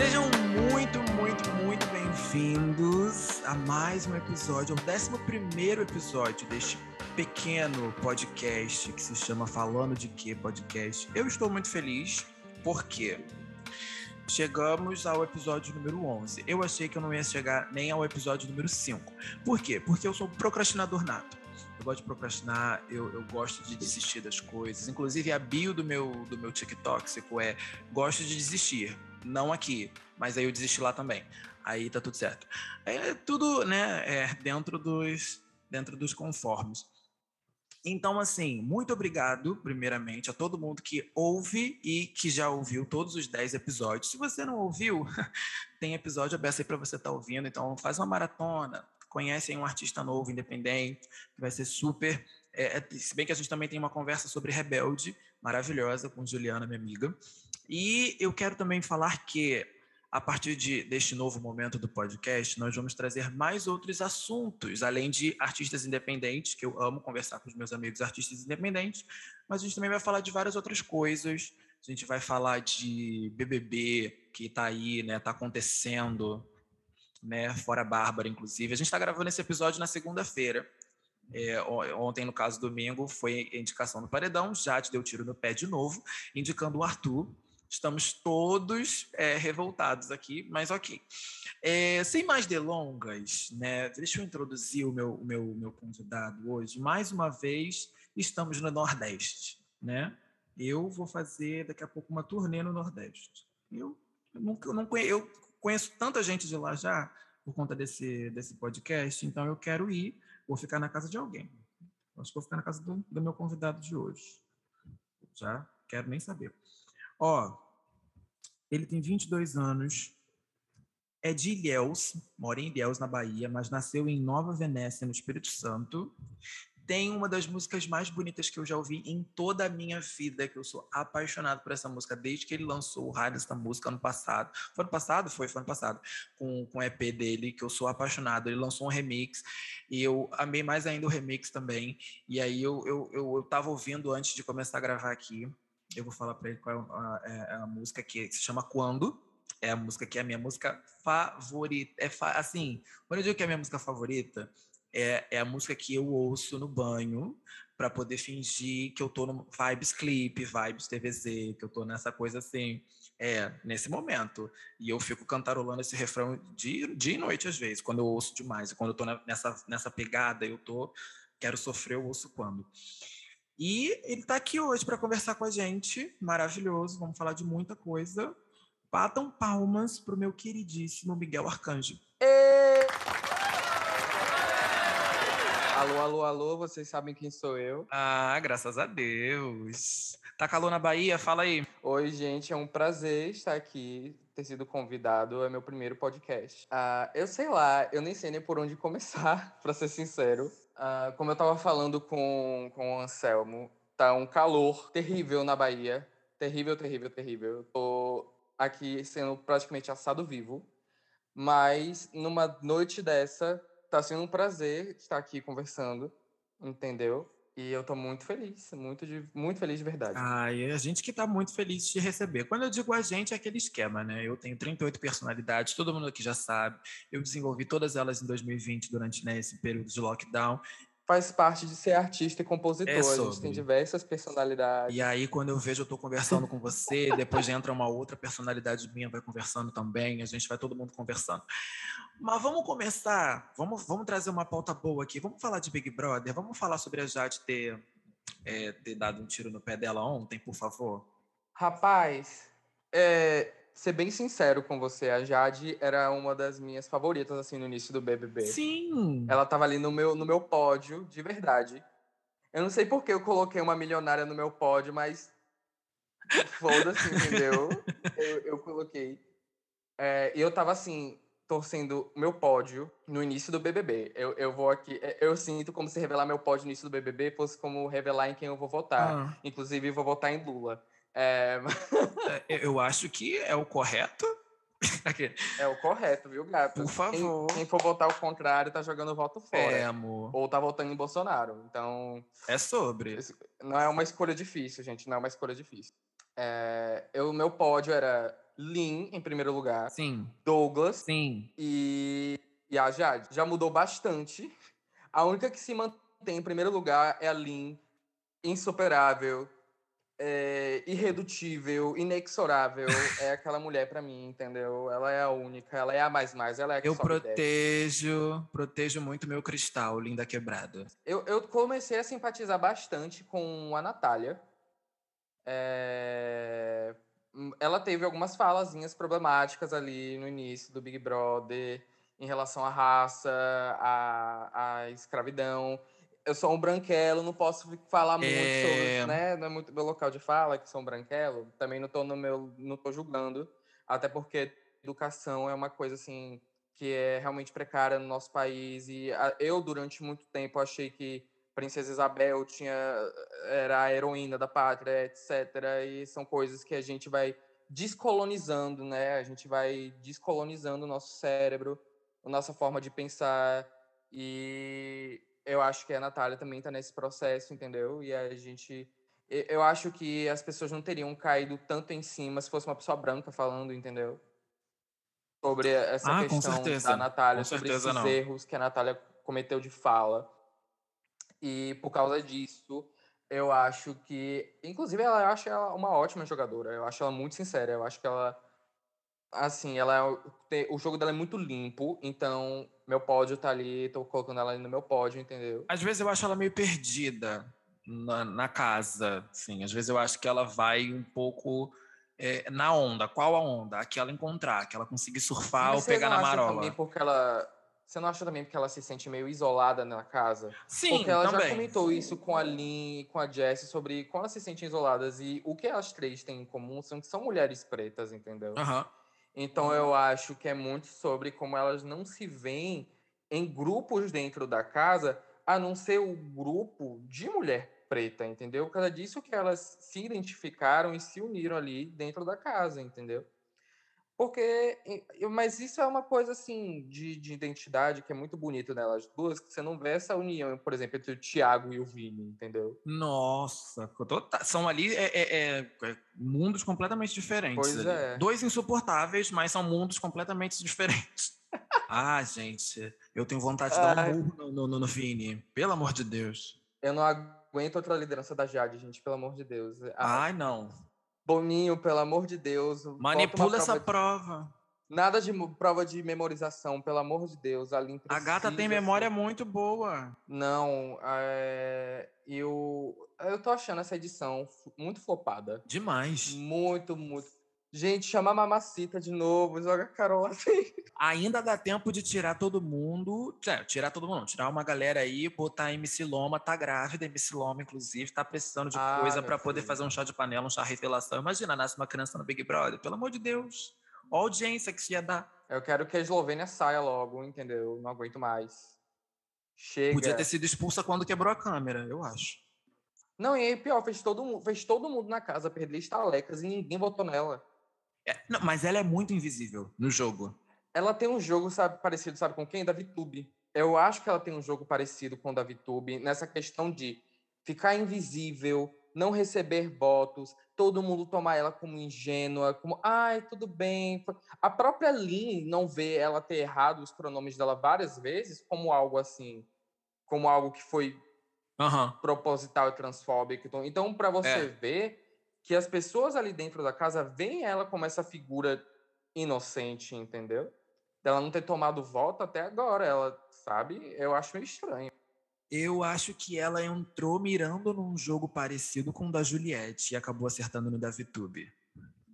Sejam muito, muito, muito bem-vindos a mais um episódio, o 11 episódio deste pequeno podcast que se chama Falando de Que Podcast. Eu estou muito feliz porque chegamos ao episódio número 11. Eu achei que eu não ia chegar nem ao episódio número 5. Por quê? Porque eu sou um procrastinador nato. Eu gosto de procrastinar, eu, eu gosto de desistir das coisas. Inclusive, a bio do meu, do meu TikTok é gosto de desistir. Não aqui, mas aí eu desisti lá também. Aí tá tudo certo. É tudo, né, é dentro dos, dentro dos conformes. Então, assim, muito obrigado, primeiramente, a todo mundo que ouve e que já ouviu todos os 10 episódios. Se você não ouviu, tem episódio aberto aí para você estar tá ouvindo. Então, faz uma maratona, conhece um artista novo, independente, que vai ser super. É, é, se bem que a gente também tem uma conversa sobre Rebelde, maravilhosa, com Juliana, minha amiga. E eu quero também falar que a partir de, deste novo momento do podcast, nós vamos trazer mais outros assuntos, além de artistas independentes, que eu amo conversar com os meus amigos artistas independentes, mas a gente também vai falar de várias outras coisas. A gente vai falar de BBB, que está aí, né, está acontecendo, né, fora Bárbara, inclusive. A gente está gravando esse episódio na segunda-feira. É, ontem, no caso domingo, foi indicação do Paredão, Jade deu tiro no pé de novo, indicando o Arthur, Estamos todos é, revoltados aqui, mas ok. É, sem mais delongas, né, deixa eu introduzir o meu, meu, meu convidado hoje. Mais uma vez, estamos no Nordeste. Né? Eu vou fazer daqui a pouco uma turnê no Nordeste. Eu, eu, nunca, eu, não conheço, eu conheço tanta gente de lá já, por conta desse, desse podcast, então eu quero ir, vou ficar na casa de alguém. Acho que vou ficar na casa do, do meu convidado de hoje. Já quero nem saber. Ó, ele tem 22 anos, é de Ilhéus, mora em Ilhéus, na Bahia, mas nasceu em Nova Venécia, no Espírito Santo. Tem uma das músicas mais bonitas que eu já ouvi em toda a minha vida, que eu sou apaixonado por essa música, desde que ele lançou o rádio dessa música ano passado. Foi ano passado? Foi, foi ano passado. Com, com o EP dele, que eu sou apaixonado. Ele lançou um remix e eu amei mais ainda o remix também. E aí eu, eu, eu, eu tava ouvindo antes de começar a gravar aqui eu vou falar para ele qual é a, é a, música que se chama Quando. É a música que é a minha música favorita. É fa assim, quando eu digo que é a minha música favorita, é, é a música que eu ouço no banho para poder fingir que eu tô no vibes clipe, vibes TVZ, que eu tô nessa coisa assim, é, nesse momento. E eu fico cantarolando esse refrão dia, dia e noite às vezes, quando eu ouço demais. E quando eu tô nessa, nessa pegada, eu tô, quero sofrer, eu ouço quando. E ele está aqui hoje para conversar com a gente, maravilhoso, vamos falar de muita coisa. Batam palmas para o meu queridíssimo Miguel Arcanjo. Alô, alô, alô, vocês sabem quem sou eu? Ah, graças a Deus. Tá calor na Bahia? Fala aí. Oi, gente, é um prazer estar aqui, ter sido convidado, é meu primeiro podcast. Ah, eu sei lá, eu nem sei nem por onde começar, para ser sincero. Uh, como eu estava falando com, com o Anselmo, tá um calor terrível na Bahia. Terrível, terrível, terrível. Eu tô aqui sendo praticamente assado vivo. Mas numa noite dessa, tá sendo um prazer estar aqui conversando, entendeu? E eu tô muito feliz, muito, de, muito feliz de verdade. Ah, e a gente que tá muito feliz de receber. Quando eu digo a gente, é aquele esquema, né? Eu tenho 38 personalidades, todo mundo aqui já sabe. Eu desenvolvi todas elas em 2020, durante né, esse período de lockdown faz parte de ser artista e compositor. É a gente tem diversas personalidades. E aí, quando eu vejo, eu estou conversando com você, depois entra uma outra personalidade minha, vai conversando também, a gente vai todo mundo conversando. Mas vamos começar, vamos, vamos trazer uma pauta boa aqui. Vamos falar de Big Brother, vamos falar sobre a Jade ter, é, ter dado um tiro no pé dela ontem, por favor. Rapaz, é, ser bem sincero com você, a Jade era uma das minhas favoritas, assim, no início do BBB. Sim! Ela tava ali no meu, no meu pódio, de verdade. Eu não sei por que eu coloquei uma milionária no meu pódio, mas foda-se, entendeu? eu, eu coloquei. É, e eu tava, assim, torcendo meu pódio no início do BBB. Eu, eu vou aqui... É, eu sinto como se revelar meu pódio no início do BBB fosse como revelar em quem eu vou votar. Ah. Inclusive, vou votar em Lula. É... é eu acho que é o correto. é o correto, viu, gato? Por favor. Quem, quem for votar o contrário tá jogando voto fora. É, amor. Ou tá votando em Bolsonaro. Então. É sobre. Não é uma escolha difícil, gente. Não é uma escolha difícil. É, eu, meu pódio era Lin, em primeiro lugar. Sim. Douglas. Sim. E, e a Jade. Já mudou bastante. A única que se mantém em primeiro lugar é a Lin. Insuperável. É, irredutível, inexorável. é aquela mulher para mim, entendeu? Ela é a única, ela é a mais mais, ela é a que Eu protejo, protejo muito meu cristal, linda quebrada. Eu, eu comecei a simpatizar bastante com a Natália. É, Hum, ela teve algumas falazinhas problemáticas ali no início do Big Brother em relação à raça, à, à escravidão. Eu sou um branquelo, não posso falar muito é... sobre, né? Não é muito meu local de fala que sou um branquelo. Também não tô no meu, não tô julgando, até porque educação é uma coisa assim que é realmente precária no nosso país e eu durante muito tempo achei que Princesa Isabel tinha era a heroína da pátria, etc. E são coisas que a gente vai descolonizando, né? A gente vai descolonizando o nosso cérebro, a nossa forma de pensar. E eu acho que a Natália também está nesse processo, entendeu? E a gente. Eu acho que as pessoas não teriam caído tanto em cima se fosse uma pessoa branca falando, entendeu? Sobre essa ah, questão da Natália, sobre esses não. erros que a Natália cometeu de fala. E por causa disso, eu acho que. Inclusive, ela, eu acho ela uma ótima jogadora. Eu acho ela muito sincera. Eu acho que ela. Assim, ela é, o jogo dela é muito limpo, então meu pódio tá ali, tô colocando ela ali no meu pódio, entendeu? Às vezes eu acho ela meio perdida na, na casa, sim. Às vezes eu acho que ela vai um pouco é, na onda. Qual a onda? A que ela encontrar, que ela conseguir surfar Mas ou pegar na marola. Também porque ela você não acha também porque ela se sente meio isolada na casa? Sim, Porque ela também. já comentou isso com a Lynn e com a Jessie sobre como elas se sentem isoladas. E o que as três têm em comum são que são mulheres pretas, entendeu? Uhum. Então eu acho que é muito sobre como elas não se veem em grupos dentro da casa, a não ser o grupo de mulher preta, entendeu? Por causa disso que elas se identificaram e se uniram ali dentro da casa, entendeu? Porque, mas isso é uma coisa assim de, de identidade que é muito bonito nelas duas, que você não vê essa união, por exemplo, entre o Thiago e o Vini, entendeu? Nossa, são ali é, é, é, é, mundos completamente diferentes. Pois ali. é. Dois insuportáveis, mas são mundos completamente diferentes. ah, gente, eu tenho vontade de dar um burro no, no, no Vini, pelo amor de Deus. Eu não aguento outra liderança da Jade, gente, pelo amor de Deus. Ah, Ai, não. Boninho, pelo amor de Deus. Manipula essa prova. De... Nada de prova de memorização, pelo amor de Deus. A, a gata tem memória ser... muito boa. Não, é... eu, eu tô achando essa edição muito flopada. Demais. Muito, muito. Gente, chama a Mamacita de novo, joga a Carol assim. Ainda dá tempo de tirar todo mundo. É, tirar todo mundo, tirar uma galera aí, botar a MC Loma, tá grávida, MC Loma, inclusive, tá precisando de ah, coisa para poder fazer um chá de panela, um chá revelação. Imagina, nasce uma criança no Big Brother, pelo amor de Deus. Ó a audiência que isso ia dar. Eu quero que a Eslovênia saia logo, entendeu? Não aguento mais. Chega. Podia ter sido expulsa quando quebrou a câmera, eu acho. Não, e aí, pior, fez todo, fez todo mundo na casa perder estalecas e ninguém votou nela. É, não, mas ela é muito invisível no jogo. Ela tem um jogo sabe, parecido, sabe com quem? Da VTube. Eu acho que ela tem um jogo parecido com o da VTube nessa questão de ficar invisível, não receber votos, todo mundo tomar ela como ingênua, como, ai, tudo bem. A própria Lin não vê ela ter errado os pronomes dela várias vezes como algo assim, como algo que foi uhum. proposital e transfóbico. Então, para você é. ver que as pessoas ali dentro da casa veem ela como essa figura inocente, entendeu? Dela não ter tomado voto até agora, ela sabe? Eu acho meio estranho. Eu acho que ela entrou mirando num jogo parecido com o da Juliette e acabou acertando no da VTube.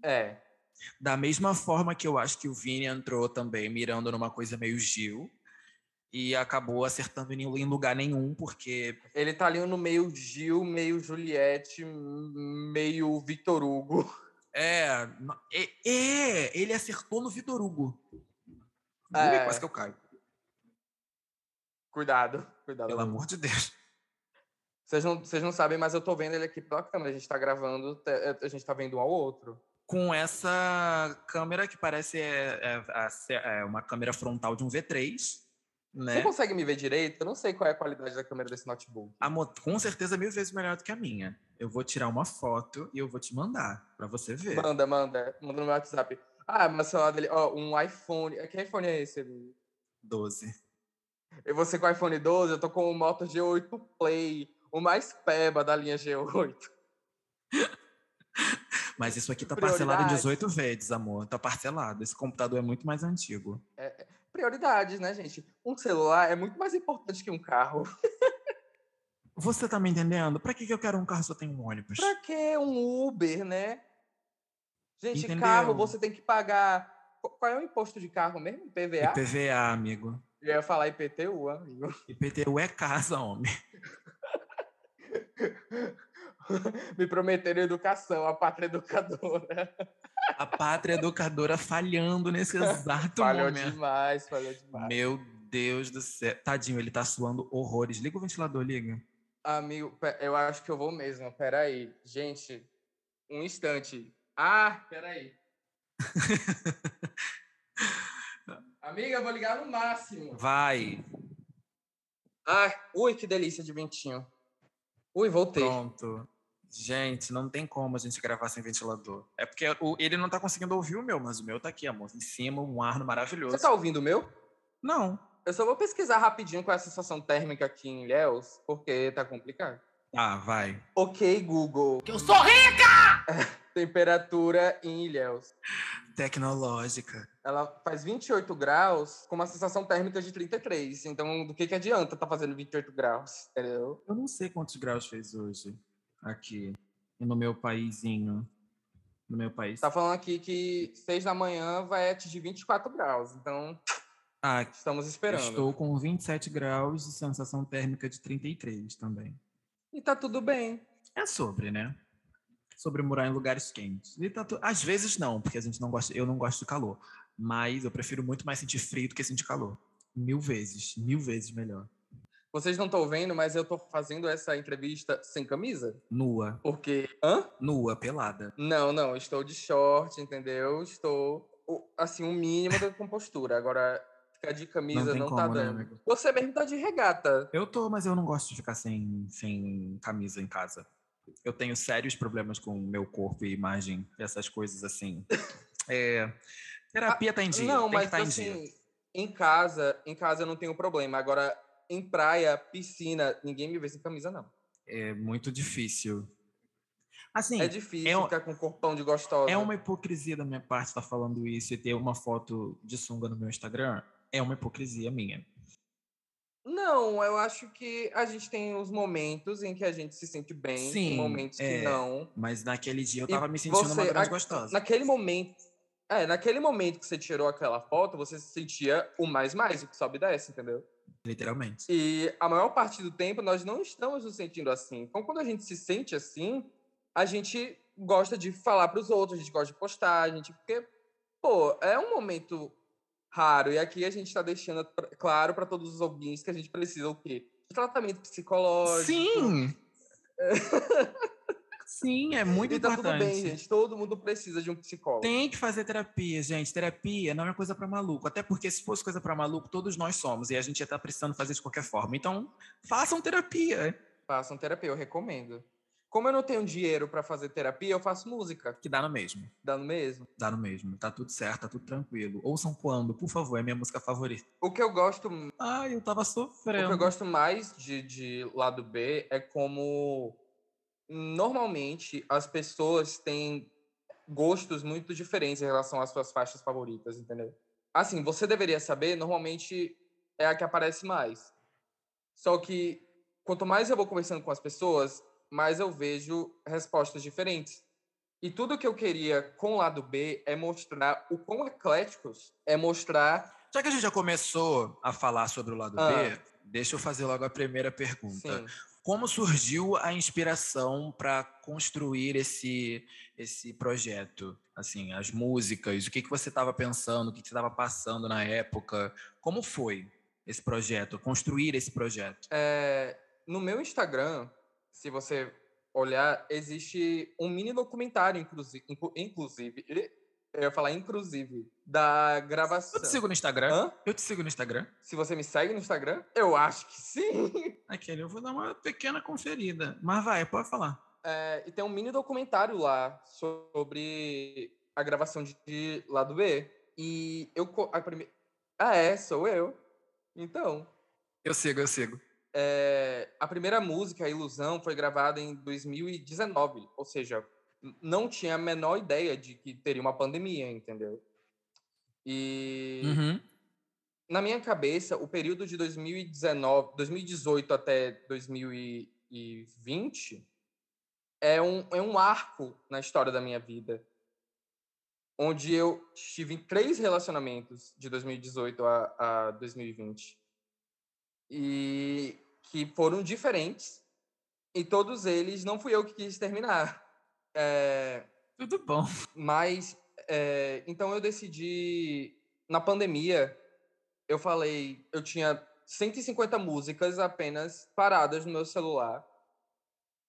É. Da mesma forma que eu acho que o Vini entrou também mirando numa coisa meio Gil e acabou acertando em lugar nenhum, porque. Ele tá ali no meio Gil, meio Juliette, meio Vitor Hugo. É, é, é, ele acertou no Vitor Hugo. É. Quase que eu caio. Cuidado, cuidado. Pelo amor de Deus. Vocês não, vocês não sabem, mas eu tô vendo ele aqui pela câmera. A gente tá gravando, é, a gente tá vendo um ao outro. Com essa câmera que parece é, é, é uma câmera frontal de um V3 né? Você consegue me ver direito? Eu não sei qual é a qualidade da câmera desse notebook. A com certeza mil vezes melhor do que a minha. Eu vou tirar uma foto e eu vou te mandar para você ver. Manda, manda. Manda no meu WhatsApp. Ah, mas celular dele, ó, um iPhone. Que iPhone é esse? 12. E você com o iPhone 12, eu tô com o Moto G8 Play, o mais peba da linha G8. Mas isso aqui tá parcelado em 18 vezes, amor. Tá parcelado. Esse computador é muito mais antigo. É, prioridades, né, gente? Um celular é muito mais importante que um carro. Você tá me entendendo? Pra que, eu quero um carro se eu tenho um ônibus? Pra que um Uber, né? Gente, Entendeu? carro você tem que pagar. Qual é o imposto de carro mesmo? PVA? IPVA, amigo. Eu ia falar IPTU, amigo. IPTU é casa, homem. Me prometeram educação, a pátria educadora. A pátria educadora falhando nesse exato falhou momento. demais, falhou demais. Meu Deus do céu. Tadinho, ele tá suando horrores. Liga o ventilador, liga. Amigo, eu acho que eu vou mesmo. Peraí. Gente, um instante. Ah, peraí. Amiga, eu vou ligar no máximo. Vai. Ah, ui, que delícia de ventinho. Ui, voltei. Pronto. Gente, não tem como a gente gravar sem ventilador. É porque o- ele não tá conseguindo ouvir o meu, mas o meu tá aqui, amor. Em cima, um ar maravilhoso. Você tá ouvindo o meu? Não. Eu só vou pesquisar rapidinho qual é a sensação térmica aqui em Ilhéus, porque tá complicado. Ah, vai. Ok, Google. Que eu sou rica! Temperatura em Ilhéus. Tecnológica. Ela faz 28 graus com uma sensação térmica de 33. Então, do que, que adianta tá fazendo 28 graus? Entendeu? Eu não sei quantos graus fez hoje aqui no meu paizinho. No meu país. Tá falando aqui que 6 da manhã vai atingir 24 graus. Então, Ah, estamos esperando. estou com 27 graus e sensação térmica de 33 também. E tá tudo bem. É sobre, né? Sobre morar em lugares quentes. E tá tu- Às vezes não, porque a gente não gosta, eu não gosto de calor. Mas eu prefiro muito mais sentir frio do que sentir calor. Mil vezes, mil vezes melhor. Vocês não estão vendo, mas eu tô fazendo essa entrevista sem camisa. Nua, Porque. Hã? nua, pelada. Não, não, estou de short, entendeu? Estou, o- assim, um mínimo da compostura. Agora, ficar de camisa tem não, tá como, né, dando. amigo? Você mesmo tá de regata. Eu tô, mas eu não gosto de ficar sem, sem camisa em casa. Eu tenho sérios problemas com o meu corpo e imagem, essas coisas assim. É, terapia tá em dia, não, mas tá em assim, dia. em casa, em casa eu não tenho problema. Agora, em praia, piscina, ninguém me vê sem camisa, não. É muito difícil. Assim, é difícil é um- ficar com um corpão de gostosa. É uma hipocrisia da minha parte estar falando isso e ter uma foto de sunga no meu Instagram. É uma hipocrisia minha. Não, eu acho que a gente tem os momentos em que a gente se sente bem, Sim, e momentos é. que não. Mas naquele dia eu E tava me sentindo uma você- grande a- gostosa. Naquele momento. É, naquele momento que você tirou aquela foto, você se sentia o mais mais, o que sobe e desce, entendeu? Literalmente. E a maior parte do tempo nós não estamos nos sentindo assim. Então, quando a gente se sente assim, a gente gosta de falar para os outros, a gente gosta de postar, a gente. Porque, pô, é um momento raro. E aqui a gente está deixando claro para todos os ouvintes que a gente precisa o quê? De tratamento psicológico. Sim! Sim, é muito E tá importante. tudo bem, gente. Todo mundo precisa de um psicólogo. Tem que fazer terapia, gente. Terapia não é coisa pra maluco. Até porque se fosse coisa pra maluco, todos nós somos. E a gente ia estar precisando fazer de qualquer forma. Então, façam terapia. Façam terapia, eu recomendo. Como eu não tenho dinheiro para fazer terapia, eu faço música. Que dá no mesmo. Dá no mesmo. Dá no mesmo. Tá tudo certo, tá tudo tranquilo. Ouçam quando, por favor, é minha música favorita. O que eu gosto Ai, eu tava O que sofrendo. eu gosto mais de, de lado B é como normalmente as pessoas têm gostos muito diferentes em relação às suas faixas favoritas, entendeu? Assim, você deveria saber, normalmente é a que aparece mais. Só que quanto mais eu vou conversando com as pessoas, mais eu vejo respostas diferentes. E tudo que eu queria com o lado B é mostrar o quão ecléticos, é mostrar Já que a gente já começou a falar sobre o lado Ah. B, deixa eu fazer logo a primeira pergunta. sim, Como surgiu a inspiração para construir esse esse projeto? Assim, as músicas, o que que você estava pensando, o que que você estava passando na época? Como foi esse projeto, construir esse projeto? É, no meu Instagram, se você olhar, existe um mini documentário, inclusive, inclusive eu ia falar inclusive, da gravação. Eu te sigo no Instagram. Hã? Eu te sigo no Instagram. Se você me segue no Instagram, eu acho que sim. Aquele, eu vou dar uma pequena conferida. Mas vai, pode falar. É, e tem um mini documentário lá sobre a gravação de, de lado B. E eu. A primeira. Ah, é, sou eu. Então. Eu sigo, eu sigo. É, a primeira música, A Ilusão, foi gravada em 2019. Ou seja, não tinha a menor ideia de que teria uma pandemia, entendeu? E. Uhum. Na minha cabeça, o período de 2019, 2018 até 2020 é um, é um arco na história da minha vida onde eu estive em três relacionamentos de 2018 a, a 2020 e que foram diferentes e todos eles não fui eu que quis terminar. É, Tudo bom. Mas é, então eu decidi na pandemia eu falei eu tinha 150 músicas apenas paradas no meu celular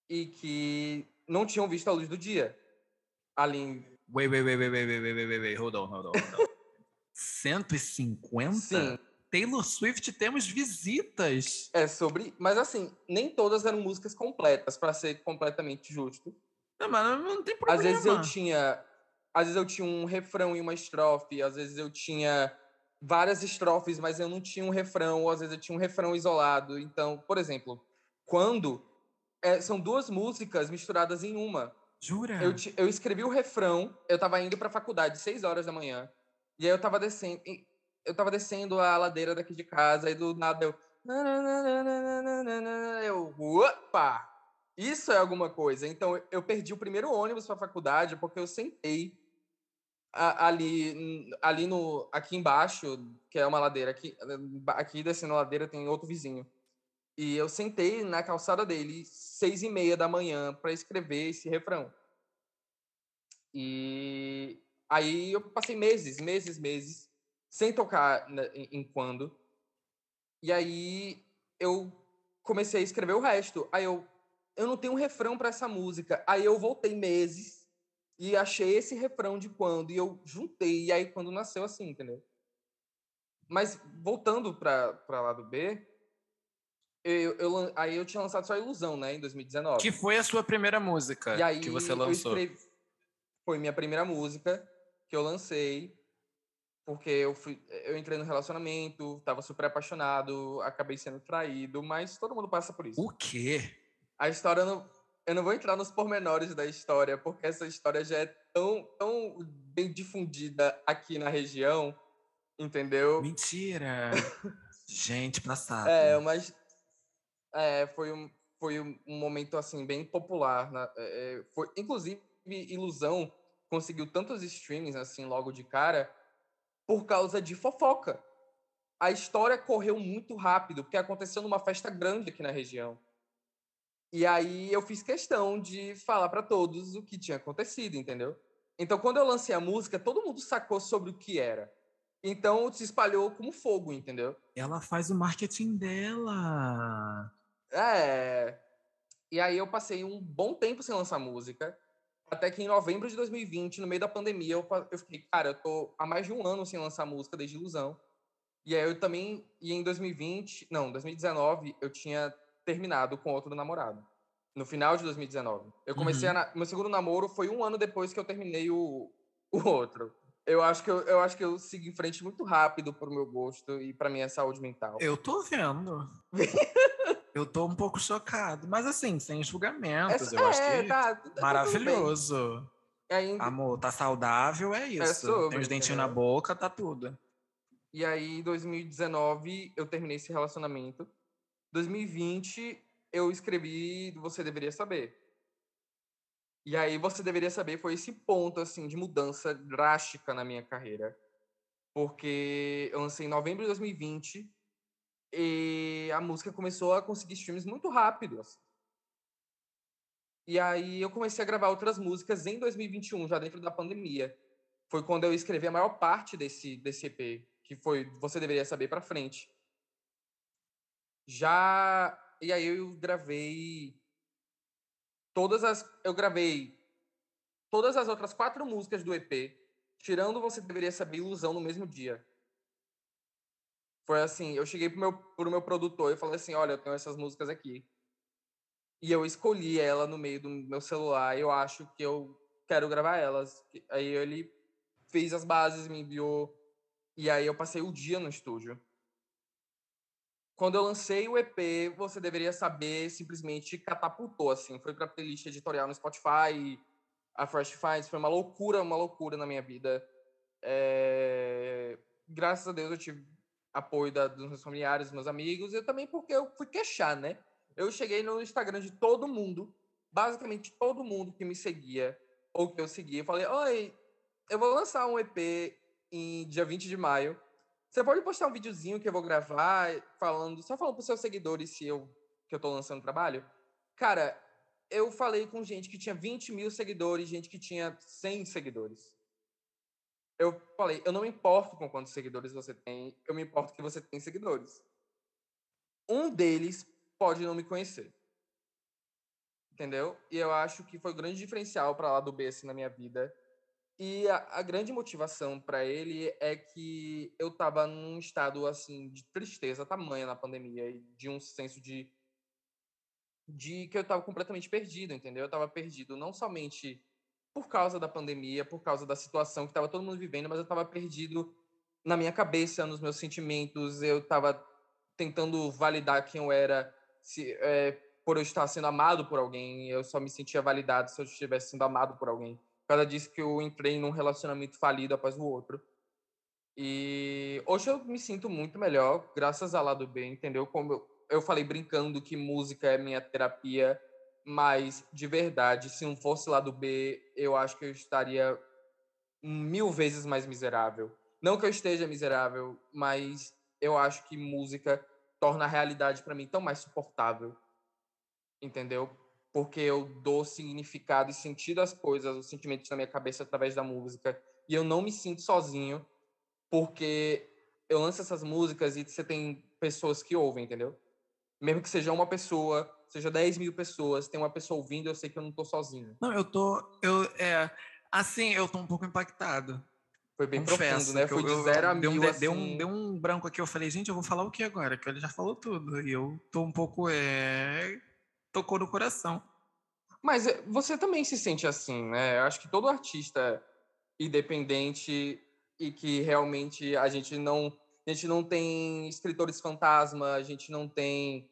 e que não tinham visto a luz do dia ali Wait, wait, wait, wait, wait, wait, wait, wait, wait. Hold on, hold on, hold on. 150? Sim. Taylor Swift temos visitas. É sobre, mas assim, nem todas eram músicas completas, para ser completamente justo. Não, mas não tem problema. Às vezes eu tinha, às vezes eu tinha um refrão e uma estrofe, às vezes eu tinha várias estrofes, mas eu não tinha um refrão, ou às vezes eu tinha um refrão isolado. Então, por exemplo, quando é, são duas músicas misturadas em uma. Jura? Eu, eu escrevi o refrão, eu tava indo pra faculdade, seis horas da manhã. E aí eu tava descendo. Eu tava descendo a ladeira daqui de casa, e do nada eu. Eu. Opa! Isso é alguma coisa. Então eu perdi o primeiro ônibus pra faculdade porque eu sentei ali, ali no. Aqui embaixo, que é uma ladeira, aqui, aqui descendo a ladeira tem outro vizinho. E eu sentei na calçada dele, seis e meia da manhã, para escrever esse refrão. E aí eu passei meses, meses, meses, sem tocar em quando. E aí eu comecei a escrever o resto. Aí eu, eu não tenho um refrão para essa música. Aí eu voltei meses e achei esse refrão de quando. E eu juntei. E aí quando nasceu assim, entendeu? Mas voltando para lá do B, eu, eu, aí eu tinha lançado só Ilusão, né, em 2019. Que foi a sua primeira música aí que você lançou. Escrevi, foi minha primeira música que eu lancei, porque eu, fui, eu entrei no relacionamento, tava super apaixonado, acabei sendo traído, mas todo mundo passa por isso. O quê? A história, não, eu não vou entrar nos pormenores da história, porque essa história já é tão, tão bem difundida aqui na região, entendeu? Mentira! Gente, passado. É, mas é, foi um, foi um momento assim bem popular. Né? É, foi, inclusive, Ilusão conseguiu tantos streamings assim logo de cara por causa de fofoca. A história correu muito rápido, porque aconteceu numa festa grande aqui na região. E aí eu fiz questão de falar para todos o que tinha acontecido, entendeu? Então, quando eu lancei a música, todo mundo sacou sobre o que era. Então, se espalhou como fogo, entendeu? Ela faz o marketing dela. É. E aí eu passei um bom tempo sem lançar música. Até que em novembro de 2020, no meio da pandemia, eu, eu fiquei, cara, eu tô há mais de um ano sem lançar música desde Ilusão. E aí eu também, e em 2020, não, 2019, eu tinha terminado com outro namorado. No final de 2019. Eu comecei uhum. a. Meu segundo namoro foi um ano depois que eu terminei o, o outro. Eu acho que eu, eu acho que eu sigo em frente muito rápido pro meu gosto e pra minha saúde mental. Eu tô vendo. Eu tô um pouco chocado, mas assim, sem julgamentos, é, eu acho que tá, tá, maravilhoso. Aí, Amor, tá saudável, é isso. É sobre, Tem os dentinhos na boca, tá tudo. E aí, em 2019, eu terminei esse relacionamento. 2020, eu escrevi Você Deveria Saber. E aí, Você Deveria Saber foi esse ponto, assim, de mudança drástica na minha carreira. Porque eu lancei em novembro de 2020 e a música começou a conseguir streams muito rápido. Assim. E aí eu comecei a gravar outras músicas em 2021, já dentro da pandemia. Foi quando eu escrevi a maior parte desse, desse EP, que foi Você Deveria Saber para frente. Já. E aí eu gravei. Todas as. Eu gravei todas as outras quatro músicas do EP, tirando Você Deveria Saber Ilusão no mesmo dia. Foi assim, eu cheguei pro meu, pro meu produtor e falei assim, olha, eu tenho essas músicas aqui. E eu escolhi ela no meio do meu celular. Eu acho que eu quero gravar elas. Aí ele fez as bases, me enviou. E aí eu passei o dia no estúdio. Quando eu lancei o EP, você deveria saber, simplesmente catapultou, assim. Foi pra playlist editorial no Spotify, a Fresh Finds, foi uma loucura, uma loucura na minha vida. É... Graças a Deus eu tive apoio da, dos meus familiares, dos meus amigos, e também porque eu fui queixar, né? Eu cheguei no Instagram de todo mundo, basicamente todo mundo que me seguia ou que eu seguia, falei: Oi, eu vou lançar um EP em dia 20 de maio. Você pode postar um videozinho que eu vou gravar, falando, só falando para os seus seguidores se eu, que eu tô lançando trabalho? Cara, eu falei com gente que tinha 20 mil seguidores, gente que tinha 100 seguidores. Eu falei, eu não me importo com quantos seguidores você tem, eu me importo que você tem seguidores. Um deles pode não me conhecer. Entendeu? E eu acho que foi o grande diferencial para lá do B assim, na minha vida e a, a grande motivação para ele é que eu estava num estado assim de tristeza tamanha na pandemia e de um senso de de que eu estava completamente perdido, entendeu? Eu estava perdido não somente por causa da pandemia, por causa da situação que estava todo mundo vivendo, mas eu estava perdido na minha cabeça, nos meus sentimentos. Eu estava tentando validar quem eu era, se, é, por eu estar sendo amado por alguém. Eu só me sentia validado se eu estivesse sendo amado por alguém ela disse que eu entrei num relacionamento falido após o outro. E hoje eu me sinto muito melhor, graças ao lado B, entendeu? Como eu, eu falei brincando que música é minha terapia, mas de verdade, se não fosse lado B, eu acho que eu estaria mil vezes mais miserável. Não que eu esteja miserável, mas eu acho que música torna a realidade para mim tão mais suportável. Entendeu? Porque eu dou significado e sentido às coisas, os sentimentos na minha cabeça através da música. E eu não me sinto sozinho, porque eu lanço essas músicas e você tem pessoas que ouvem, entendeu? Mesmo que seja uma pessoa, seja 10 mil pessoas, tem uma pessoa ouvindo, eu sei que eu não tô sozinho. Não, eu tô. Eu, é, assim, eu tô um pouco impactado. Foi bem Confesso, profundo, né? Foi de zero a mil, deu um, assim... deu, um, deu um branco aqui, eu falei, gente, eu vou falar o que agora? Que ele já falou tudo. E eu tô um pouco. É tocou no coração. Mas eh, você também se sente assim, né? Eu acho que todo artista independente e que realmente a gente não a gente não tem escritores fantasma, a gente não tem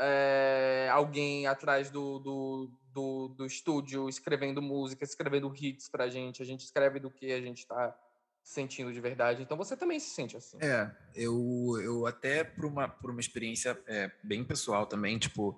é, alguém atrás do, do, do, do, estúdio escrevendo música, escrevendo hits pra gente. A gente escreve do que a gente tá sentindo de verdade. Então você também se sente assim. É, eu, eu até por uma, por uma experiência é, bem pessoal também, tipo,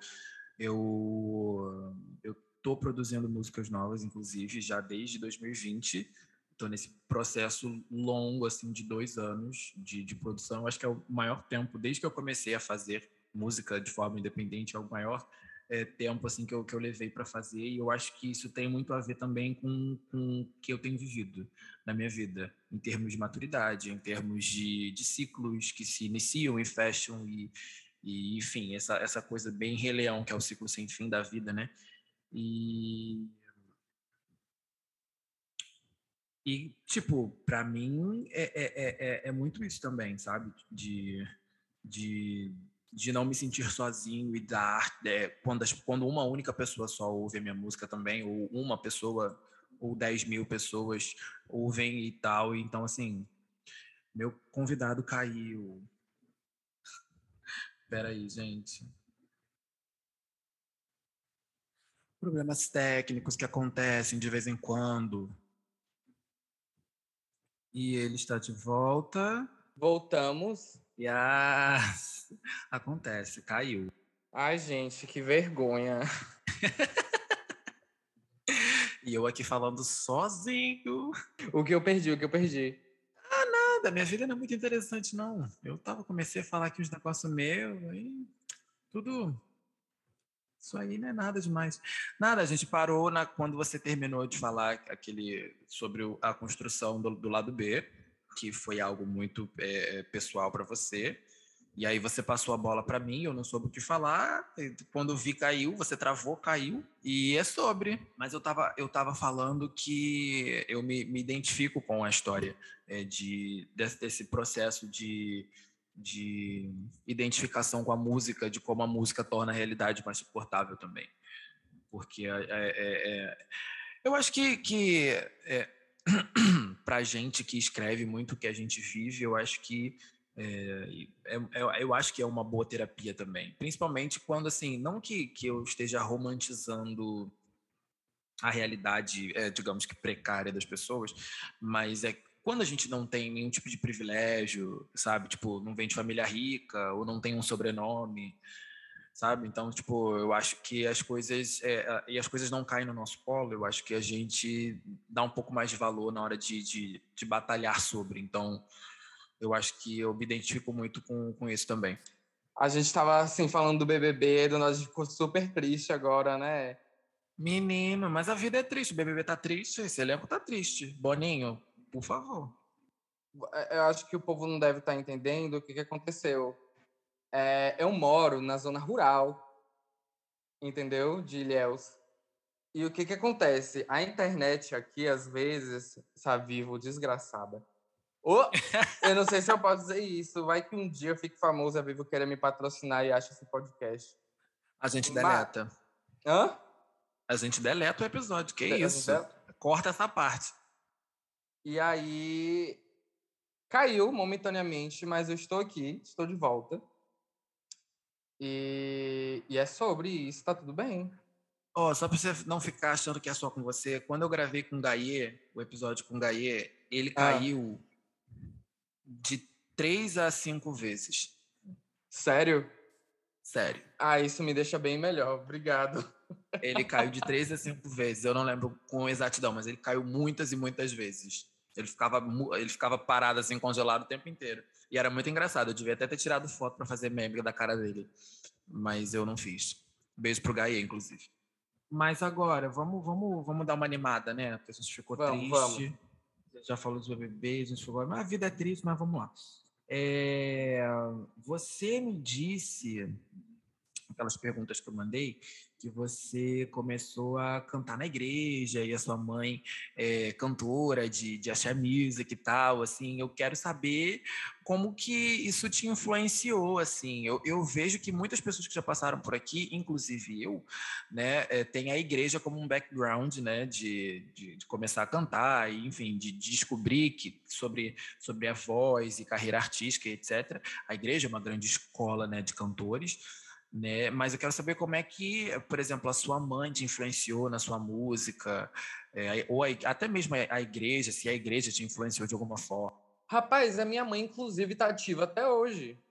eu, eu tô produzindo músicas novas, inclusive, já desde 2020. Estou nesse processo longo, assim, de dois anos de, de produção. Acho que é o maior tempo, desde que eu comecei a fazer música de forma independente, é o maior é, tempo assim que eu, que eu levei para fazer e eu acho que isso tem muito a ver também com, com o que eu tenho vivido na minha vida, em termos de maturidade, em termos de, de ciclos que se iniciam e fecham e, e, enfim, essa, essa coisa bem Rei Leão, que é o ciclo sem fim da vida, né? E. E, tipo, para mim é, é, é, é, muito isso também, sabe? De, de, de não me sentir sozinho e dar. É, quando, as, quando uma única pessoa só ouve a minha música também, ou uma pessoa, ou 10 mil pessoas ouvem e tal. Então, assim, meu convidado caiu, Peraí, gente. Problemas técnicos que acontecem de vez em quando. E ele está de volta. Voltamos. Yes. Acontece, caiu. Ai, gente, que vergonha. e eu aqui falando sozinho. O que eu perdi, o que eu perdi nada, minha vida não é muito interessante, não. Eu tava, comecei a falar aqui uns negócios meus, aí tudo. Isso aí não é nada demais. Nada, a gente parou na, quando você terminou de falar aquele sobre a construção do, do lado B, que foi algo muito é, pessoal para você. E aí você passou a bola para mim, eu não soube o que falar. Quando vi caiu, você travou, caiu. E é sobre. Mas eu tava, eu tava falando que eu me, me identifico com a história é, de, desse, desse processo de, de identificação com a música, de como a música torna a realidade mais suportável também. Porque é, é, é Eu acho que, que é, para gente que escreve muito o que a gente vive, eu acho que é, é, é, eu acho que é uma boa terapia também. Principalmente quando, assim, não que, que eu esteja romantizando a realidade, é, digamos que precária das pessoas, mas é quando a gente não tem nenhum tipo de privilégio, sabe? Tipo, não vem de família rica ou não tem um sobrenome, sabe? Então, tipo, eu acho que as coisas é, e as coisas não caem no nosso colo. Eu acho que a gente dá um pouco mais de valor na hora de, de, de batalhar sobre. Então, eu acho que eu me identifico muito com, com isso também. A gente estava assim falando do BBB, do nós ficou super triste agora, né? Menino, mas a vida é triste. O BBB tá triste, esse elenco tá triste. Boninho, por favor. É, eu acho que o povo não deve estar tá entendendo o que, que aconteceu. É, eu moro na zona rural, entendeu? De Ilhéus. E o que, que acontece? A internet aqui, às vezes, está vivo, desgraçada. Oh, eu não sei se eu posso dizer isso. Vai que um dia eu fique famoso e a Vivo queira me patrocinar e acha esse podcast. A gente deleta. Mas... Hã? A gente deleta o episódio. Que de isso? Corta essa parte. E aí caiu momentaneamente, mas eu estou aqui, estou de volta. E, e é sobre isso, tá tudo bem. Oh, só pra você não ficar achando que é só com você, quando eu gravei com o Gaie, o episódio com o Gaie, ele ah. caiu de três a cinco vezes. Sério? Sério. Ah, isso me deixa bem melhor. Obrigado. Ele caiu de três a cinco vezes. Eu não lembro com exatidão, mas ele caiu muitas e muitas vezes. Ele ficava, ele ficava parado assim, congelado o tempo inteiro. E era muito engraçado. Eu devia até ter tirado foto para fazer meme da cara dele. Mas eu não fiz. Beijo pro Gaia, inclusive. Mas agora, vamos, vamos, vamos dar uma animada, né? Porque a gente ficou vamos, triste. Vamos. Já falou dos BBBs, a gente falou, mas a vida é triste, mas vamos lá. É, você me disse, aquelas perguntas que eu mandei, que você começou a cantar na igreja e a sua mãe é cantora de, de axé music e tal, assim, eu quero saber como que isso te influenciou, assim, eu, eu vejo que muitas pessoas que já passaram por aqui, inclusive eu, né, é, tem a igreja como um background, né, de, de, de começar a cantar, e, enfim, de, de descobrir que, sobre, sobre a voz e carreira artística, etc. A igreja é uma grande escola, né, de cantores, né? Mas eu quero saber como é que, por exemplo, a sua mãe te influenciou na sua música, é, ou a, até mesmo a igreja, se a igreja te influenciou de alguma forma. Rapaz, a minha mãe, inclusive, está ativa até hoje.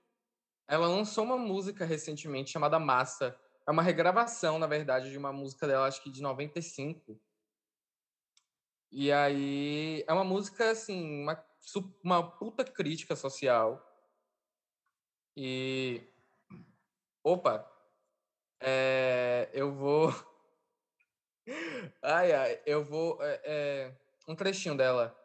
Ela lançou uma música recentemente chamada Massa. É uma regravação, na verdade, de uma música dela, acho que de 95. E aí, é uma música, assim, uma, uma puta crítica social. E Opa, é, eu vou. Ai, ai, eu vou. É, é, um trechinho dela.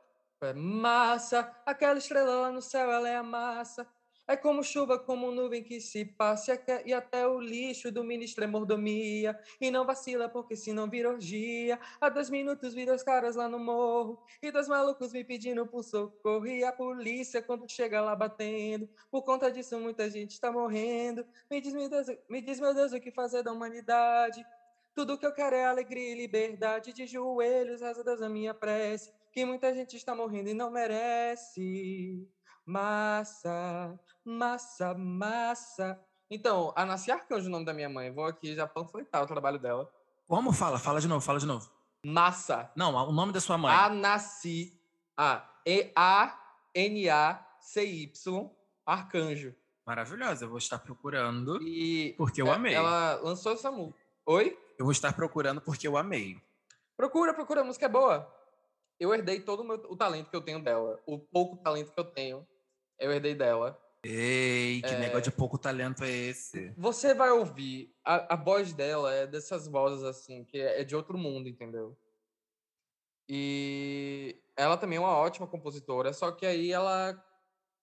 Massa, aquela estrela lá no céu, ela é a massa. É como chuva, como nuvem que se passa, e até o lixo do ministro é mordomia. E não vacila, porque se não vira orgia. Há dois minutos vi dois caras lá no morro, e dois malucos me pedindo por socorro. E a polícia, quando chega lá batendo, por conta disso muita gente está morrendo. Me diz, meu Deus, me diz, meu Deus, o que fazer da humanidade? Tudo que eu quero é alegria e liberdade. De joelhos, reza Deus a minha prece, que muita gente está morrendo e não merece. Massa, massa, massa. Então, a Nasci Arcanjo, o nome da minha mãe. Vou aqui já panfletar o trabalho dela. Como fala? Fala de novo, fala de novo. Massa. Não, o nome da sua mãe. Anassi. A E-A-N-A-C-Y. Arcanjo. Maravilhosa. Eu vou estar procurando. E porque eu é, amei. Ela lançou essa música. Oi? Eu vou estar procurando porque eu amei. Procura, procura. A música é boa. Eu herdei todo o, meu, o talento que eu tenho dela. O pouco talento que eu tenho eu herdei dela. Ei, que é... negócio de pouco talento é esse? Você vai ouvir, a, a voz dela é dessas vozes assim, que é, é de outro mundo, entendeu? E ela também é uma ótima compositora, só que aí ela,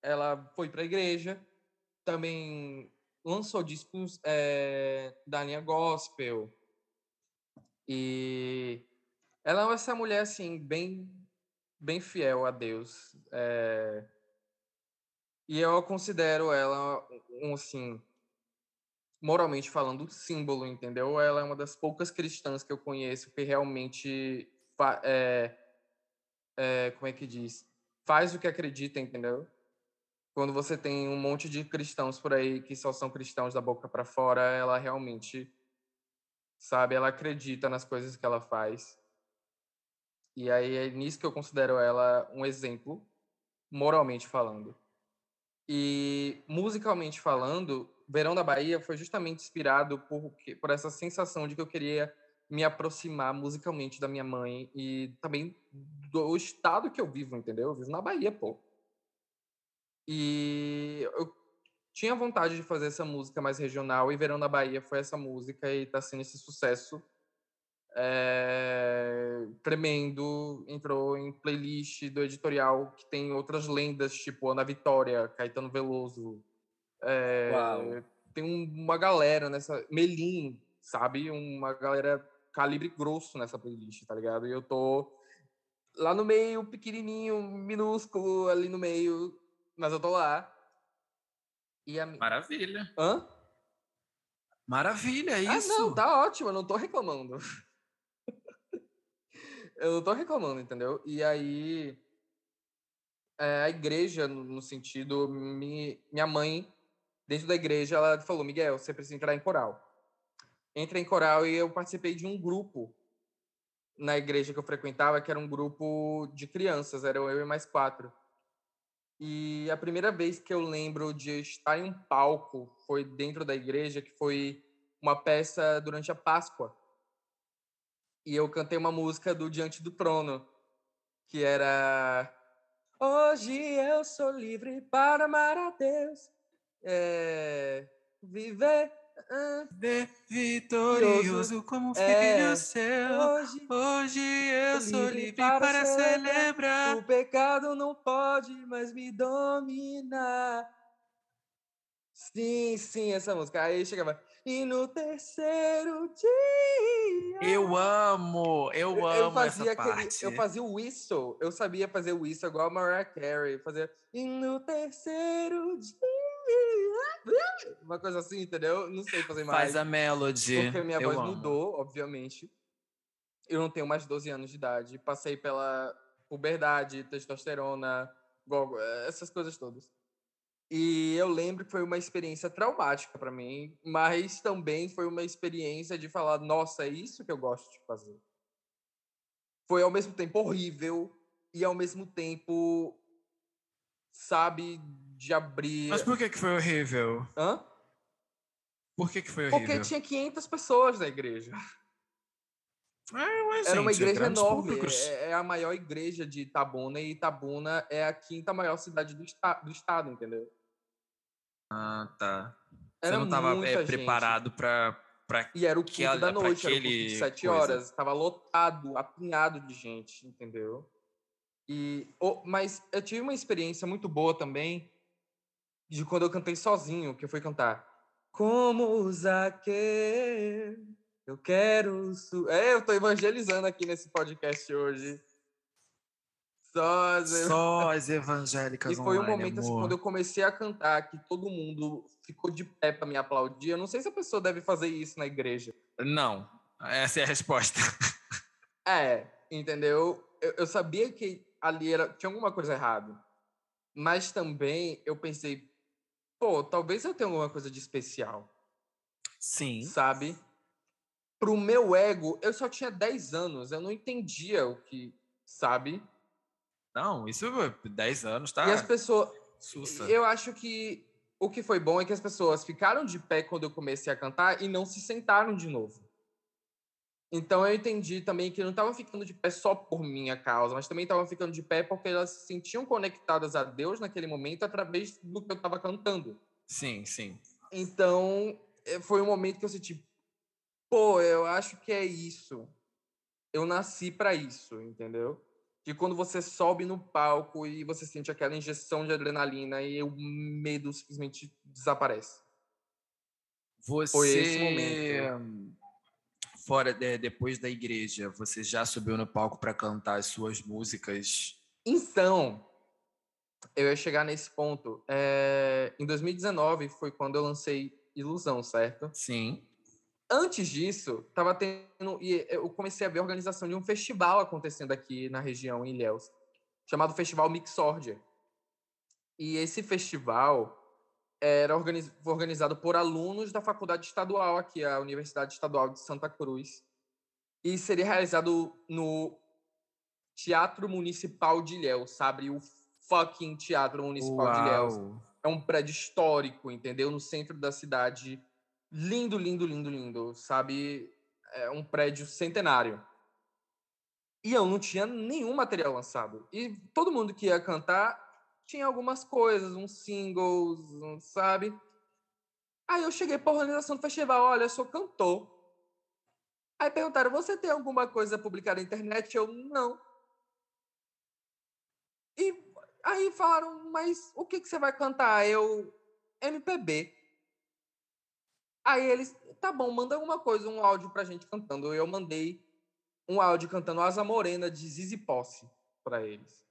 ela foi para a igreja, também lançou discos é, da linha gospel. E ela é essa mulher assim, bem, bem fiel a Deus. É, e eu considero ela, um, assim, moralmente falando, símbolo, entendeu? Ela é uma das poucas cristãs que eu conheço que realmente é, é, como é que diz? Faz o que acredita, entendeu? Quando você tem um monte de cristãos por aí que só são cristãos da boca para fora, ela realmente, sabe, ela acredita nas coisas que ela faz. E aí é nisso que eu considero ela um exemplo, moralmente falando. E musicalmente falando, Verão da Bahia foi justamente inspirado por, por essa sensação de que eu queria me aproximar musicalmente da minha mãe e também do estado que eu vivo, entendeu? Eu vivo na Bahia, pô. E eu tinha vontade de fazer essa música mais regional e Verão da Bahia foi essa música e tá sendo esse sucesso é, tremendo. Entrou em playlist do editorial que tem outras lendas, tipo Ana Vitória, Caetano Veloso. É, tem uma galera nessa. Melim, sabe? Uma galera calibre grosso nessa playlist, tá ligado? E eu tô lá no meio, pequenininho, minúsculo, ali no meio, mas eu tô lá. E a... Maravilha. Hã? Maravilha, é isso. Ah, não, tá ótimo, eu não tô reclamando. eu não tô reclamando, entendeu? E aí, é, a igreja, no sentido, me, minha mãe, dentro da igreja, ela falou, Miguel, você precisa entrar em coral entrei em coral e eu participei de um grupo na igreja que eu frequentava, que era um grupo de crianças, eram eu e mais quatro. E a primeira vez que eu lembro de estar em um palco foi dentro da igreja, que foi uma peça durante a Páscoa. E eu cantei uma música do Diante do Trono, que era Hoje eu sou livre para amar a Deus, é, viver Ver vitorioso como filho é, seu. Hoje, hoje eu sou livre para, para celebrar. O pecado não pode mais me dominar. Sim, sim, essa música. Aí chegava. E no terceiro dia. Eu amo, eu, eu amo fazia essa aquele, parte. Eu fazia o whistle, eu sabia fazer o whistle igual a Mariah Carey. Fazia. E no terceiro dia. Uma coisa assim, entendeu? Não sei fazer mais. Faz a melody. Porque minha eu voz amo. mudou, obviamente. Eu não tenho mais de 12 anos de idade. Passei pela puberdade, testosterona, essas coisas todas. E eu lembro que foi uma experiência traumática para mim, mas também foi uma experiência de falar: nossa, é isso que eu gosto de fazer. Foi ao mesmo tempo horrível e ao mesmo tempo, sabe, de abrir. Mas por que, que foi horrível? Hã? Por que, que foi horrível? Porque tinha 500 pessoas na igreja. É, mas, Era gente, uma é igreja enorme. É, é, a maior igreja de Itabuna e Itabuna é a quinta maior cidade do, esta do estado, entendeu? Ah, tá. Era Você não estava é, preparado para Pra e era o culto da noite, era culto de sete horas. Estava lotado, apinhado de gente, entendeu? E, oh, mas eu tive uma experiência muito boa também de quando eu cantei sozinho, que eu fui cantar. Como Zaqueu, eu quero. Su... É, eu tô evangelizando aqui nesse podcast hoje. Só as, Só as evangélicas. E foi um momento assim, quando eu comecei a cantar que todo mundo ficou de pé para me aplaudir. Eu não sei se a pessoa deve fazer isso na igreja. Não, essa é a resposta. é, entendeu? Eu, eu sabia que ali era, tinha alguma coisa errada. Mas também eu pensei, pô, talvez eu tenha alguma coisa de especial. Sim. Sabe? Pro meu ego, eu só tinha 10 anos, eu não entendia o que, sabe? Não, isso 10 anos, tá? E as pessoas. Sussa. Eu acho que o que foi bom é que as pessoas ficaram de pé quando eu comecei a cantar e não se sentaram de novo. Então eu entendi também que não estavam ficando de pé só por minha causa, mas também estavam ficando de pé porque elas se sentiam conectadas a Deus naquele momento através do que eu estava cantando. Sim, sim. Então eh, foi um momento que eu senti, pô, eu acho que é isso. Eu nasci para isso, entendeu? Que quando você sobe no palco e você sente aquela injeção de adrenalina e o medo simplesmente desaparece. Você... Foi esse momento fora de, depois da igreja, você já subiu no palco para cantar as suas músicas? Então, eu ia chegar nesse ponto. É, em 2019 foi quando eu lancei Ilusão, certo? Sim. Antes disso, tava tendo. E eu comecei a ver a organização de um festival acontecendo aqui na região, em Ilhéus, chamado Festival Mixórdia. E esse festival era organiz, organizado por alunos da faculdade estadual aqui, a Universidade Estadual de Santa Cruz. E seria realizado no Teatro Municipal de Ilhéus, sabe? O fucking Teatro Municipal Uau. de Ilhéus. É um prédio histórico, entendeu? No centro da cidade. Lindo, lindo, lindo, lindo, sabe? É um prédio centenário. E eu não tinha nenhum material lançado. E todo mundo que ia cantar tinha algumas coisas, uns singles, sabe? Aí eu cheguei para a organização do festival, olha, eu sou cantor. Aí perguntaram, você tem alguma coisa publicada na internet? Eu, não. E aí falaram, mas o que, que você vai cantar? Eu, MPB. Aí eles, tá bom, manda alguma coisa, um áudio pra gente cantando. Eu mandei um áudio cantando Asa Morena de Zizi Posse para eles.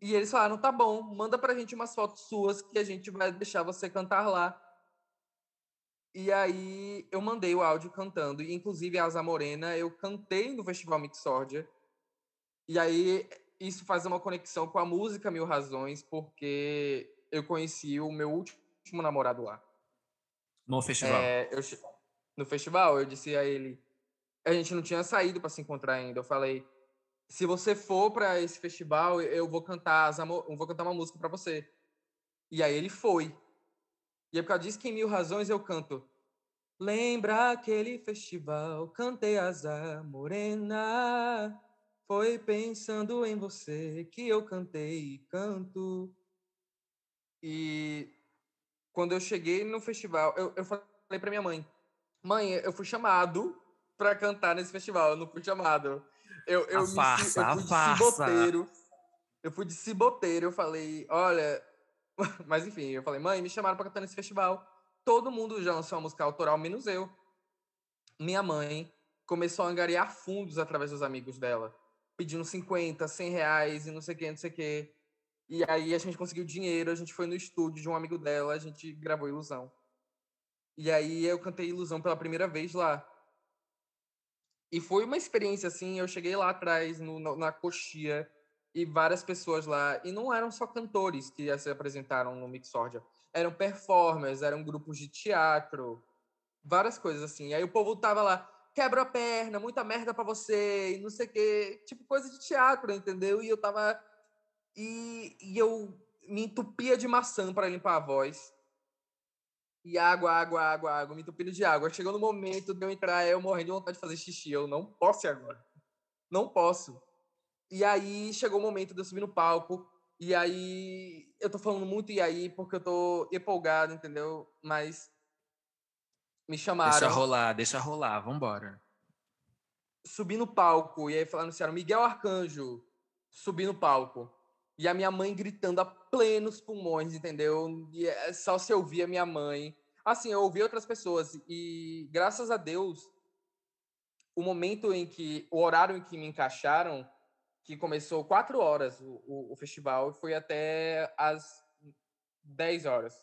E eles falaram: tá bom, manda pra gente umas fotos suas que a gente vai deixar você cantar lá. E aí eu mandei o áudio cantando. E inclusive Asa Morena eu cantei no Festival Mixórdia. E aí isso faz uma conexão com a música Mil Razões, porque eu conheci o meu último namorado lá. No festival? É, eu, no festival, eu disse a ele. A gente não tinha saído para se encontrar ainda. Eu falei, se você for para esse festival, eu vou cantar, eu vou cantar uma música para você. E aí ele foi. E é por causa disso que em Mil Razões eu canto. Lembra aquele festival, cantei asa morena. Foi pensando em você que eu cantei e canto. E quando eu cheguei no festival, eu, eu falei para minha mãe: Mãe, eu fui chamado para cantar nesse festival, eu não fui chamado. Eu, eu, a me, farsa, eu fui de farsa. ciboteiro. Eu fui de ciboteiro, eu falei, olha. Mas enfim, eu falei, mãe, me chamaram para cantar nesse festival. Todo mundo já lançou uma música autoral, menos eu. Minha mãe começou a angariar fundos através dos amigos dela, pedindo 50, 100 reais e não sei o que, não sei o que. E aí a gente conseguiu dinheiro, a gente foi no estúdio de um amigo dela, a gente gravou Ilusão. E aí eu cantei Ilusão pela primeira vez lá. E foi uma experiência assim, eu cheguei lá atrás, no, na coxia, e várias pessoas lá, e não eram só cantores que se apresentaram no Mixórdia, eram performers, eram grupos de teatro, várias coisas assim. E aí o povo tava lá, quebra a perna, muita merda para você, e não sei o quê, tipo coisa de teatro, entendeu? E eu tava. E, e eu me entupia de maçã para limpar a voz. E água, água, água, água, me entupindo de água. Chegou no momento de eu entrar, eu morrendo de vontade de fazer xixi. Eu não posso agora. Não posso. E aí chegou o momento de eu subir no palco. E aí eu tô falando muito e aí porque eu tô empolgado, entendeu? Mas me chamaram. Deixa rolar, deixa rolar, vambora. Subi no palco e aí falaram assim, Miguel Arcanjo, subi no palco. E a minha mãe gritando a plenos pulmões, entendeu? E é só se ouvir a minha mãe. Assim, eu ouvi outras pessoas e graças a Deus, o momento em que, o horário em que me encaixaram, que começou quatro horas o, o, o festival, foi até às 10 horas.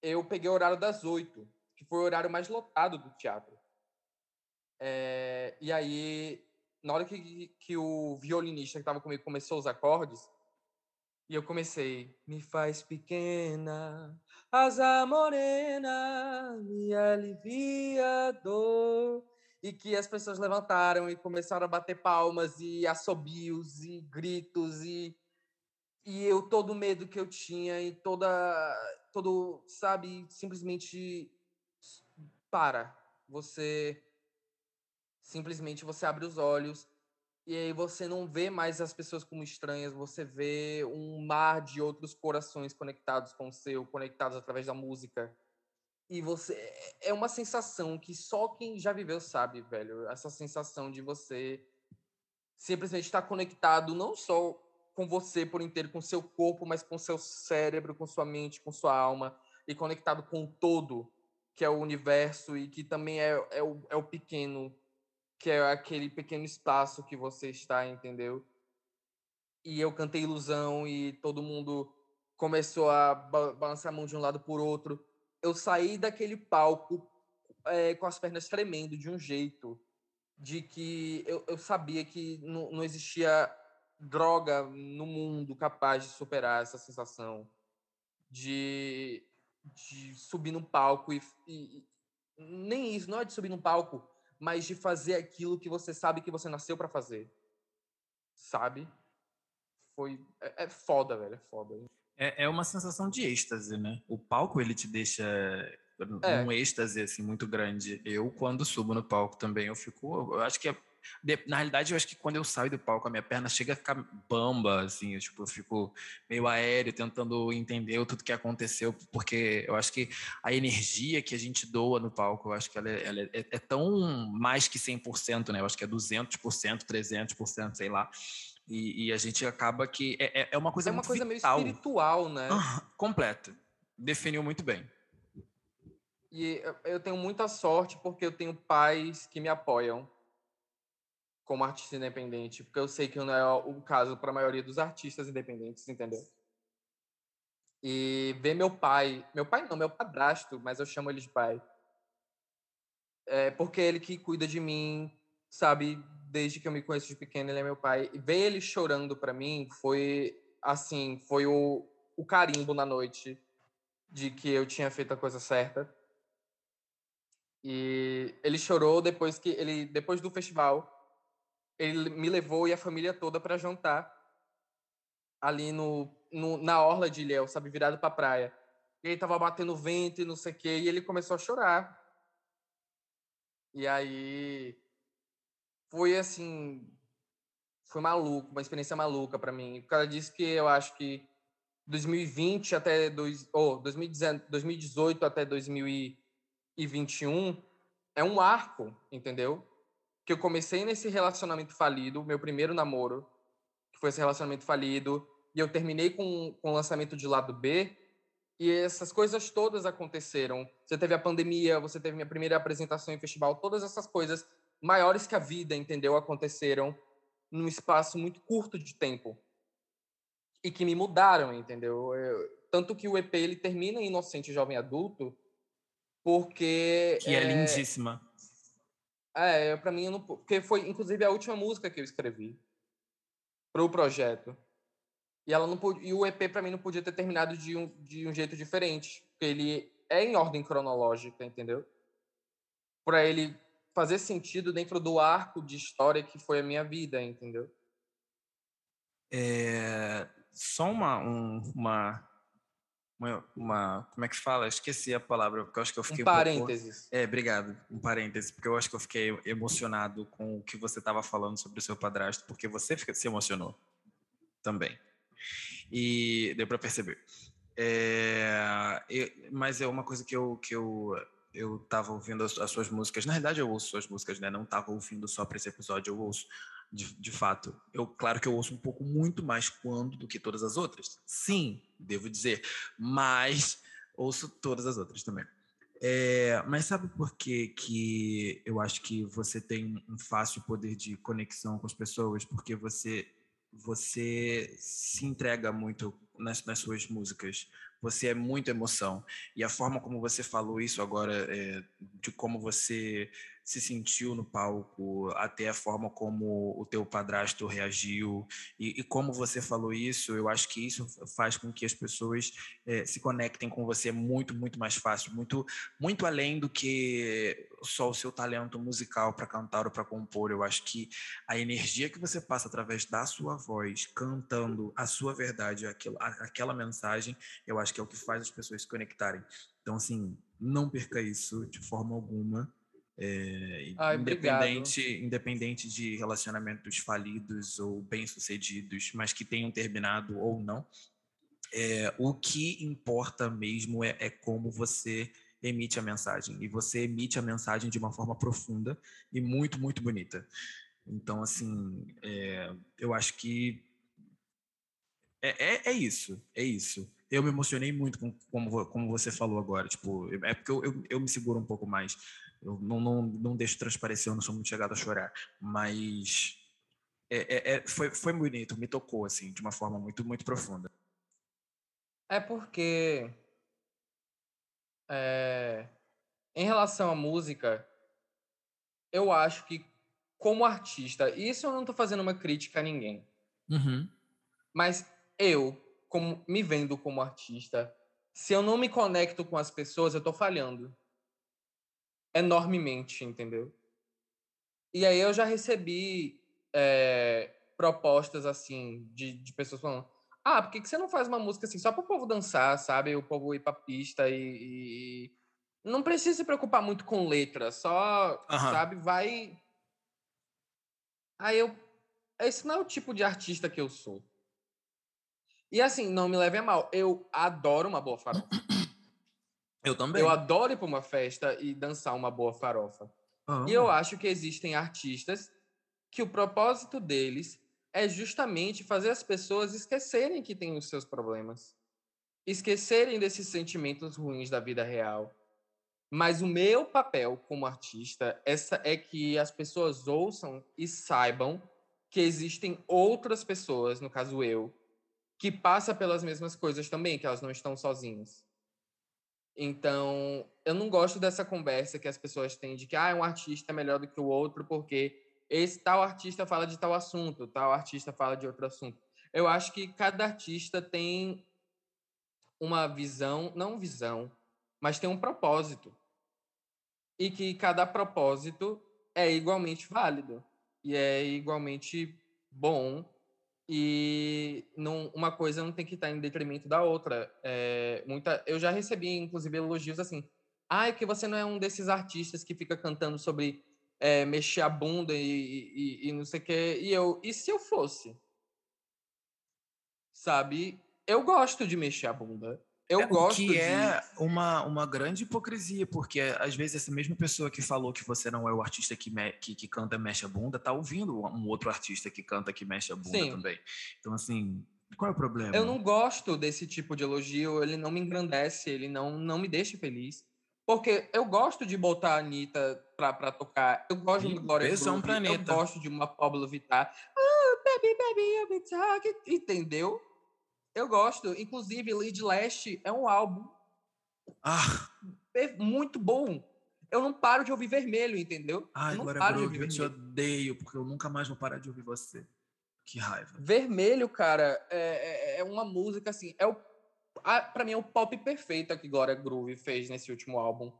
Eu peguei o horário das oito, que foi o horário mais lotado do teatro. É, e aí na hora que, que o violinista que estava comigo começou os acordes, e eu comecei, me faz pequena, asa morena, me alivia a dor. E que as pessoas levantaram e começaram a bater palmas e assobios e gritos e e eu todo o medo que eu tinha e toda todo, sabe, simplesmente para. Você simplesmente você abre os olhos e aí você não vê mais as pessoas como estranhas, você vê um mar de outros corações conectados com o seu, conectados através da música. E você é uma sensação que só quem já viveu sabe, velho. Essa sensação de você simplesmente estar conectado não só com você por inteiro, com seu corpo, mas com seu cérebro, com sua mente, com sua alma e conectado com o todo, que é o universo e que também é, é, o, é o pequeno que é aquele pequeno espaço que você está, entendeu? E eu cantei ilusão e todo mundo começou a balançar a mão de um lado por outro. Eu saí daquele palco é, com as pernas tremendo de um jeito de que eu, eu sabia que não, existia droga no mundo capaz de superar essa sensação de, de subir no palco e, e, nem isso, não é de subir no palco, mas de fazer aquilo que você sabe que você nasceu para fazer. Sabe? Foi é, é, foda, velho, é foda. É, é uma sensação de êxtase, né? O palco ele te deixa é. num êxtase assim muito grande. Eu quando subo no palco também eu fico, eu acho que é na realidade, eu acho que quando eu saio do palco, a minha perna chega a ficar bamba, assim, eu, tipo, eu fico meio aéreo, tentando entender tudo que aconteceu, porque eu acho que a energia que a gente doa no palco, eu acho que ela é, ela é, é tão mais que 100%, né? Eu acho que é 200%, 300%, sei lá. E, e a gente acaba que é, é, é uma coisa é uma coisa vital. meio espiritual, né? Ah, completa. Definiu muito bem. E eu tenho muita sorte porque eu tenho pais que me apoiam como artista independente, porque eu sei que não é o caso para a maioria dos artistas independentes, entendeu? E ver meu pai, meu pai não, meu padrasto, mas eu chamo ele de pai, é porque ele que cuida de mim, sabe? Desde que eu me conheço de pequeno, ele é meu pai. E ver ele chorando para mim foi, assim, foi o, o carimbo na noite de que eu tinha feito a coisa certa. E ele chorou depois que ele depois do festival ele me levou e a família toda para jantar ali no, no, na orla de Ilhéu, sabe, virado para a praia. E aí tava batendo vento e não sei o quê, e ele começou a chorar. E aí foi assim, foi maluco, uma experiência maluca para mim. O cara disse que eu acho que 2020 até dois, oh, 2018 até 2021 é um arco, entendeu? Que eu comecei nesse relacionamento falido, meu primeiro namoro, que foi esse relacionamento falido, e eu terminei com, com o lançamento de lado B, e essas coisas todas aconteceram. Você teve a pandemia, você teve minha primeira apresentação em festival, todas essas coisas maiores que a vida, entendeu? Aconteceram num espaço muito curto de tempo. E que me mudaram, entendeu? Eu, tanto que o EP ele termina em Inocente Jovem Adulto, porque. Que é, é lindíssima. É, para mim, não, porque foi inclusive a última música que eu escrevi para o projeto. E ela não e o EP para mim não podia ter terminado de um, de um jeito diferente, porque ele é em ordem cronológica, entendeu? Para ele fazer sentido dentro do arco de história que foi a minha vida, entendeu? É, só uma, um, uma uma, uma, como é que fala? Esqueci a palavra, porque eu acho que eu fiquei um parênteses. Um pouco, é, obrigado. Um parênteses, porque eu acho que eu fiquei emocionado com o que você estava falando sobre o seu padrasto, porque você se emocionou também. E deu para perceber. É, eu, mas é uma coisa que eu que eu eu estava ouvindo as, as, suas músicas. Na verdade, eu ouço suas músicas, né? Não estava ouvindo só para esse episódio, eu ouço de, de fato. Eu, claro que eu ouço um pouco muito mais quando do que todas as outras. Sim, devo dizer. Mas ouço todas as outras também. É, mas sabe por que, que eu acho que você tem um fácil poder de conexão com as pessoas? Porque você, você se entrega muito nas, nas suas músicas. Você é muito emoção. E a forma como você falou isso agora, é, de como você se sentiu no palco, até a forma como o teu padrasto reagiu e, e como você falou isso, eu acho que isso faz com que as pessoas é, se conectem com você muito, muito mais fácil, muito, muito além do que só o seu talento musical para cantar ou para compor. Eu acho que a energia que você passa através da sua voz, cantando a sua verdade, aquilo, aquela mensagem, eu acho que é o que faz as pessoas se conectarem. Então, assim, não perca isso de forma alguma. É, Ai, independente, independente de relacionamentos falidos ou bem-sucedidos, mas que tenham terminado ou não, é, o que importa mesmo é, é, como você emite a mensagem. E você emite a mensagem de uma forma profunda e muito, muito bonita. Então, assim, é, eu acho que é, é, é, isso, é isso. Eu me emocionei muito com como, como você falou agora. Tipo, é porque eu, eu, eu me seguro um pouco mais eu não, não, não deixo transparecer, eu não sou muito chegado a chorar. Mas é, é, é, foi, foi bonito, me tocou, assim, de uma forma muito, muito profunda. É porque. É, em relação à música, eu acho que como artista, e isso eu não estou fazendo uma crítica a ninguém, Uhum. mas eu, como me vendo como artista, se eu não me conecto com as pessoas, eu estou falhando enormemente, entendeu? E aí eu já recebi é, propostas assim de, de pessoas falando: ah, por que, que você não faz uma música assim só para o povo dançar, sabe? O povo ir pra pista e, e- não precisa se preocupar muito com letra, só, Aham. sabe? Vai. Aí eu. Esse não é o tipo de artista que eu sou. E assim, não me leve a mal, eu adoro uma boa farofa. Eu também. Eu adoro ir pra uma festa e dançar uma boa farofa. Amo. E eu acho que existem artistas que o propósito deles é justamente fazer as pessoas esquecerem que têm os seus problemas, esquecerem desses sentimentos ruins da vida real. Mas o meu papel como artista essa é que as pessoas ouçam e saibam que existem outras pessoas, no caso eu, que passa pelas mesmas coisas também, que elas não estão sozinhas. Então, eu não gosto dessa conversa que as pessoas têm de que ah, um artista é melhor do que o outro porque esse tal artista fala de tal assunto, tal artista fala de outro assunto. Eu acho que cada artista tem uma visão, não visão, mas tem um propósito. E que cada propósito é igualmente válido e é igualmente bom e não, uma coisa não tem que estar em detrimento da outra. É, muita, eu já recebi, inclusive, elogios assim. Ah, é que você não é um desses artistas que fica cantando sobre é, mexer a bunda e, e, e não sei o quê. E eu, e se eu fosse? Sabe? Eu gosto de mexer a bunda. Eu É, gosto que de. é uma, uma grande hipocrisia, porque às vezes essa mesma pessoa que falou que você não é o artista que, me- que, que canta mexe a bunda, tá ouvindo um outro artista que canta que mexe a bunda Sim. também. Então, assim, qual é o problema? Eu não gosto desse tipo de elogio, ele não me engrandece, ele não, não me deixa feliz. Porque eu gosto de botar a Anitta pra, pra tocar, eu gosto de Ih, uma Glória beijão Groove, eu gosto de uma Pablo Vittar. Ah, baby, baby, you'll be talking, entendeu? Eu gosto. Inclusive, Lead Last é um álbum Ah, muito bom. Eu não paro de ouvir vermelho, entendeu? ai, eu não Glória paro de Groove, ouvir eu te vermelho. odeio, porque eu nunca mais vou parar de ouvir você. Que raiva. Vermelho, cara, é, é- é uma música assim. É o, a, pra mim é o pop perfeito que Glória Groove fez nesse último álbum.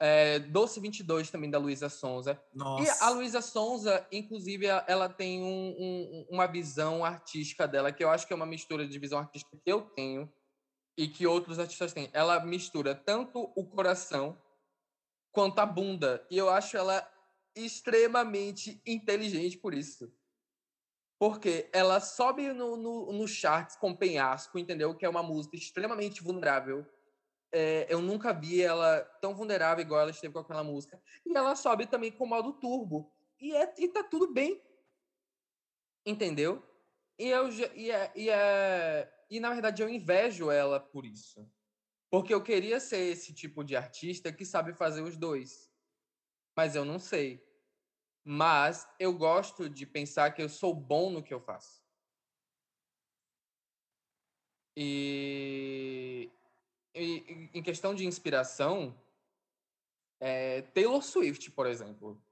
É, Doce 22 também da Luísa Sonza. Nossa. E a Luísa Sonza, inclusive, ela tem um- um- uma visão artística dela, que eu acho que é uma mistura de visão artística que eu tenho e que outros artistas têm. Ela mistura tanto o coração quanto a bunda. E eu acho ela extremamente inteligente por isso. Porque ela sobe no, no, no charts com penhasco, entendeu? Que é uma música extremamente vulnerável. É, eu nunca vi ela tão vulnerável igual ela esteve com aquela música. E ela sobe também com o modo turbo. E, é, e tá tudo bem. Entendeu? E, eu, e, é, e, é, e na verdade eu invejo ela por isso. Porque eu queria ser esse tipo de artista que sabe fazer os dois. Mas eu não sei. Mas eu gosto de pensar que eu sou bom no que eu faço. E, e em questão de inspiração, é, Taylor Swift, por exemplo,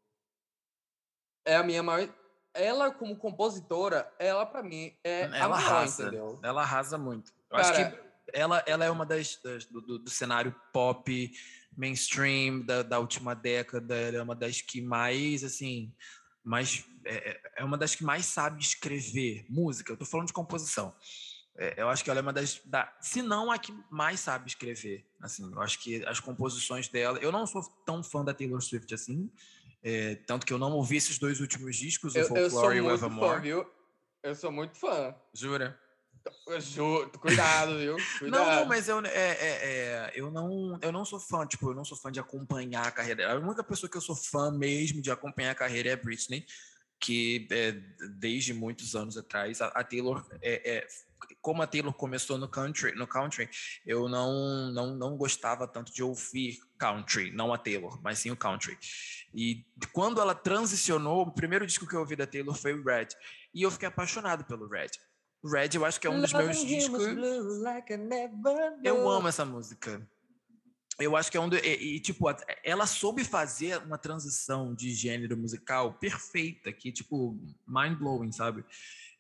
é a minha maior. Ela, como compositora, ela para mim é a Ela maior, arrasa. entendeu? Ela arrasa muito. Eu Cara, acho que ela, ela é uma das, das- do, do- do cenário pop mainstream da, da última década. Ela é uma das que mais, assim, mais é, é- é uma das que mais sabe escrever música. Eu tô falando de composição. É, eu acho que ela é uma das, da, se não a que mais sabe escrever. Assim, eu acho que as composições dela. Eu não sou tão fã da Taylor Swift assim, é, tanto que eu não ouvi esses dois últimos discos, o eu, sou Folklore e o muito fã, Evermore. viu? Eu sou muito fã. Jura? Juro, cuidado, viu? Cuidado. Não, não, mas eu, é, é, é, eu, não, eu não sou fã, tipo, eu não sou fã de acompanhar a carreira dela. A única pessoa que eu sou fã mesmo de acompanhar a carreira é a Britney, que é, desde muitos anos atrás, a, a Taylor, é, é, como a Taylor começou no country, no country eu não, não, não gostava tanto de ouvir country, não a Taylor, mas sim o country. E quando ela transicionou, o primeiro disco que eu ouvi da Taylor foi o Red, e eu fiquei apaixonado pelo Red. Red eu acho que é um dos meus discos... like Eu amo essa música. eu acho que é um. Do, e, e, tipo, ela soube fazer uma transição de gênero musical perfeita, que, tipo, mind-blowing, sabe?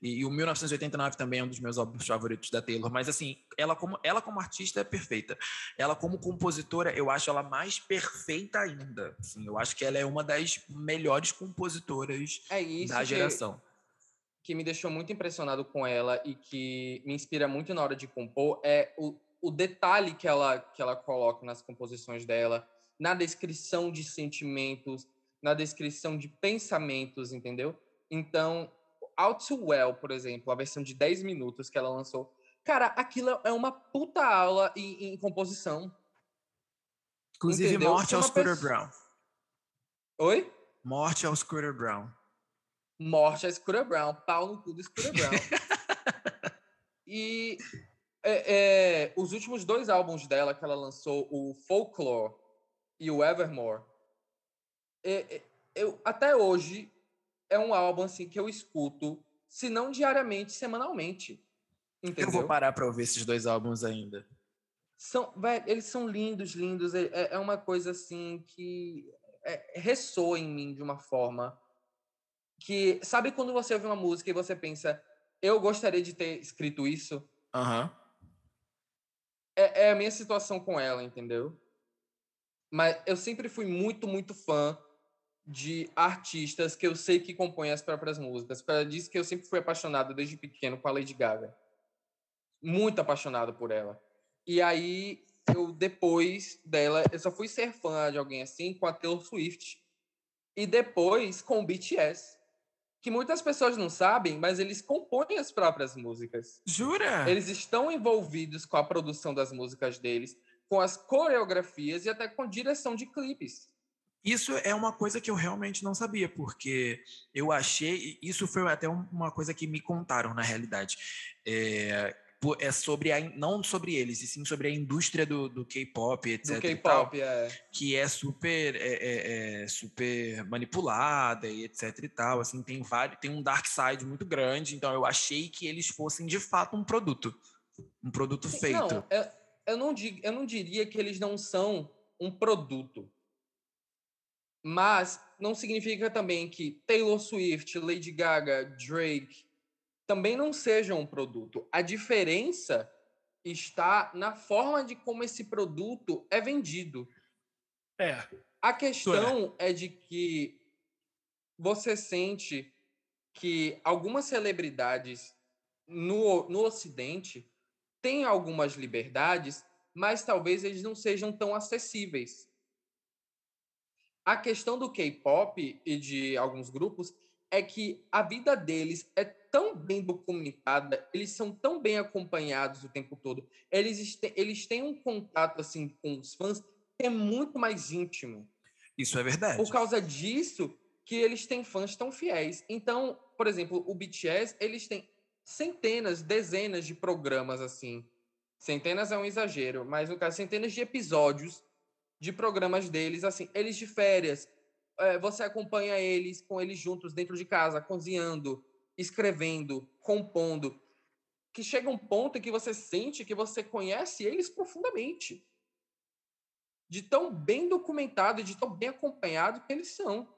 E, e, o 1989 também é um dos meus álbuns favoritos da Taylor. Mas, assim, ela como, ela como artista é perfeita. Ela como compositora, eu acho ela mais perfeita ainda. Assim, eu acho que ela é uma das melhores compositoras é da geração. Que, que me deixou muito impressionado com ela e que me inspira muito na hora de compor é o o detalhe que ela, que ela coloca nas composições dela, na descrição de sentimentos, na descrição de pensamentos, entendeu? Então, Out to Well, por exemplo, a versão de 10 minutos que ela lançou, cara, aquilo é uma puta aula em, em composição. Inclusive, entendeu? morte ao Scooter pessoa... Brown. Oi? Morte ao Scooter Brown. Morte ao Scooter Brown. Pau no cu do Scooter Brown. e é, é, os últimos dois álbuns dela que ela lançou, o Folklore e o Evermore, é, é, eu, até hoje é um álbum assim que eu escuto, se não diariamente, semanalmente. Entendeu? Eu vou parar para ouvir esses dois álbuns ainda. São, véio, eles são lindos, lindos. É, é, é uma coisa assim que é, ressoa em mim de uma forma que sabe quando você ouve uma música e você pensa, eu gostaria de ter escrito isso. Uhum é, é a minha situação com ela, entendeu? Mas eu sempre fui muito, muito fã de artistas que eu sei que compõem as próprias músicas. Para disso que eu sempre fui apaixonado desde pequeno com a Lady Gaga. Muito apaixonado por ela. E aí, eu depois dela, eu só fui ser fã de alguém assim com a Taylor Swift. E depois com o BTS que muitas pessoas não sabem, mas eles compõem as próprias músicas. Jura? Eles estão envolvidos com a produção das músicas deles, com as coreografias e até com direção de clipes. Isso é uma coisa que eu realmente não sabia, porque eu achei. Isso foi até uma coisa que me contaram, na realidade. É, é sobre a, não sobre eles, e sim sobre a indústria do, do K-pop, etc. Do K-pop, é. Que é super, é, é, é, super manipulada e etc e tal. Assim, tem, vários, tem um dark side muito grande, então eu achei que eles fossem de fato um produto. Um produto feito. Não, eu, eu, não dig, eu não diria que eles não são um produto. Mas não significa também que Taylor Swift, Lady Gaga, Drake, também não sejam um produto. A diferença está na forma de como esse produto é vendido. É. A questão é. é de que você sente que algumas celebridades no, no Ocidente têm algumas liberdades, mas talvez eles não sejam tão acessíveis. A questão do K-pop e de alguns grupos é que a vida deles é tão bem documentada, eles são tão bem acompanhados o tempo todo, eles, eles têm um contato assim com os fãs que é muito mais íntimo. Isso é verdade. Por causa disso que eles têm fãs tão fiéis. Então, por exemplo, o BTS, eles têm centenas, dezenas de programas assim. Centenas é um exagero, mas no caso, centenas de episódios de programas deles, assim, eles de férias. É, você acompanha eles com eles juntos dentro de casa, cozinhando, escrevendo, compondo, que chega um ponto em que você sente que você conhece eles profundamente. De tão bem documentado e de tão bem acompanhado que eles são.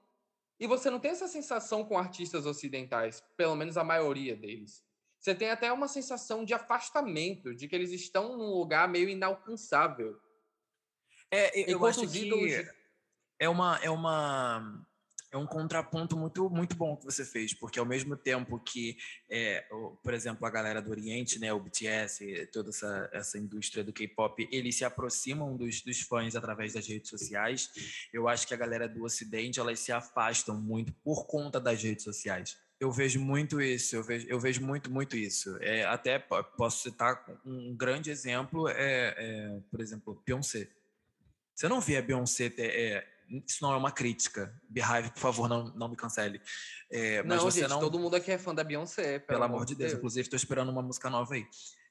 E você não tem essa sensação com artistas ocidentais, pelo menos a maioria deles. Você tem até uma sensação de afastamento, de que eles estão num lugar meio inalcançável. É, eu acho que é uma é uma é um contraponto muito, muito bom que você fez, porque ao mesmo tempo que, é, por exemplo, a galera do Oriente, né, o BTS, toda essa, essa indústria do K-pop, eles se aproximam dos, dos fãs através das redes sociais, eu acho que a galera do Ocidente, elas se afastam muito por conta das redes sociais. Eu vejo muito isso, eu vejo, eu vejo muito, muito isso. É, até posso citar um grande exemplo, é, é por exemplo, Beyoncé. Você não vê a Beyoncé é, isso não é uma crítica. Beehive, por favor, não, não me cancele. É, mas não, você gente, não... todo mundo aqui é fã da Beyoncé. Pelo, pelo amor de Deus. Deus. Inclusive, estou esperando uma música nova aí.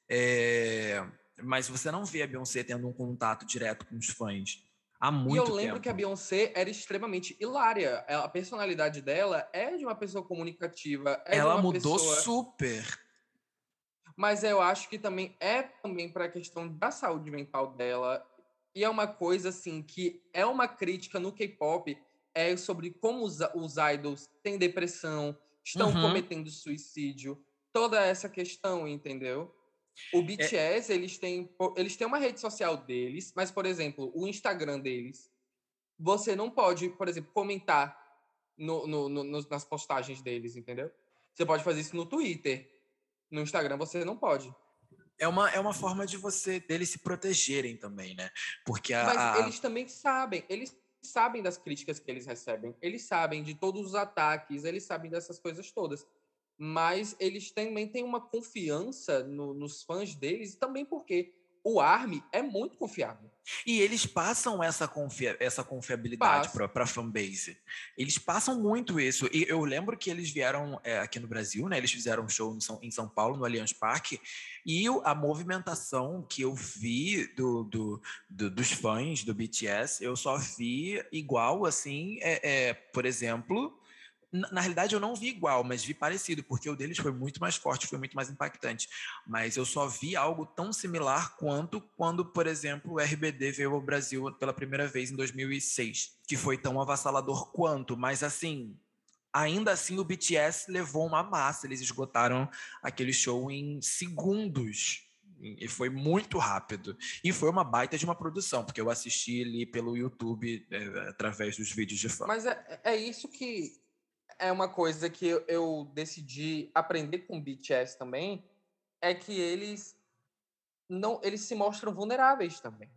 É... Mas você não vê a Beyoncé tendo um contato direto com os fãs. Há muito tempo. E eu lembro tempo. que a Beyoncé era extremamente hilária. A personalidade dela é de uma pessoa comunicativa. É Ela mudou pessoa... super. Mas eu acho que também é também para a questão da saúde mental dela E é uma coisa assim que é uma crítica no K-pop é sobre como os, os idols têm depressão, estão uhum. cometendo suicídio, toda essa questão, entendeu? O BTS, é... eles têm eles têm uma rede social deles, mas por exemplo, o Instagram deles, você não pode, por exemplo, comentar no, no, no, nas postagens deles, entendeu? Você pode fazer isso no Twitter. No Instagram você não pode é uma, é uma forma de você deles se protegerem também, né? Porque a, Mas eles também sabem, eles sabem das críticas que eles recebem, eles sabem de todos os ataques, eles sabem dessas coisas todas. Mas eles também têm uma confiança no, nos fãs deles, também porque o ARMY é muito confiável. E eles passam essa, confia essa confiabilidade para a fanbase. Eles passam muito isso. E eu lembro que eles vieram é, aqui no Brasil, né? Eles fizeram um show em São, em São Paulo, no Allianz Parque, e a movimentação que eu vi do, do, do, dos fãs do BTS, eu só vi igual, assim, é, é por exemplo, na, realidade, eu não vi igual, mas vi parecido, porque o deles foi muito mais forte, foi muito mais impactante. Mas eu só vi algo tão similar quanto quando, por exemplo, o RBD veio ao Brasil pela primeira vez em 2006, que foi tão avassalador quanto, mas assim, ainda assim o BTS levou uma massa, eles esgotaram aquele show em segundos. E foi muito rápido. E foi uma baita de uma produção, porque eu assisti ali pelo YouTube é, através dos vídeos de fã. Mas é, é isso que é uma coisa que eu, decidi aprender com o BTS também, é que eles não eles se mostram vulneráveis também.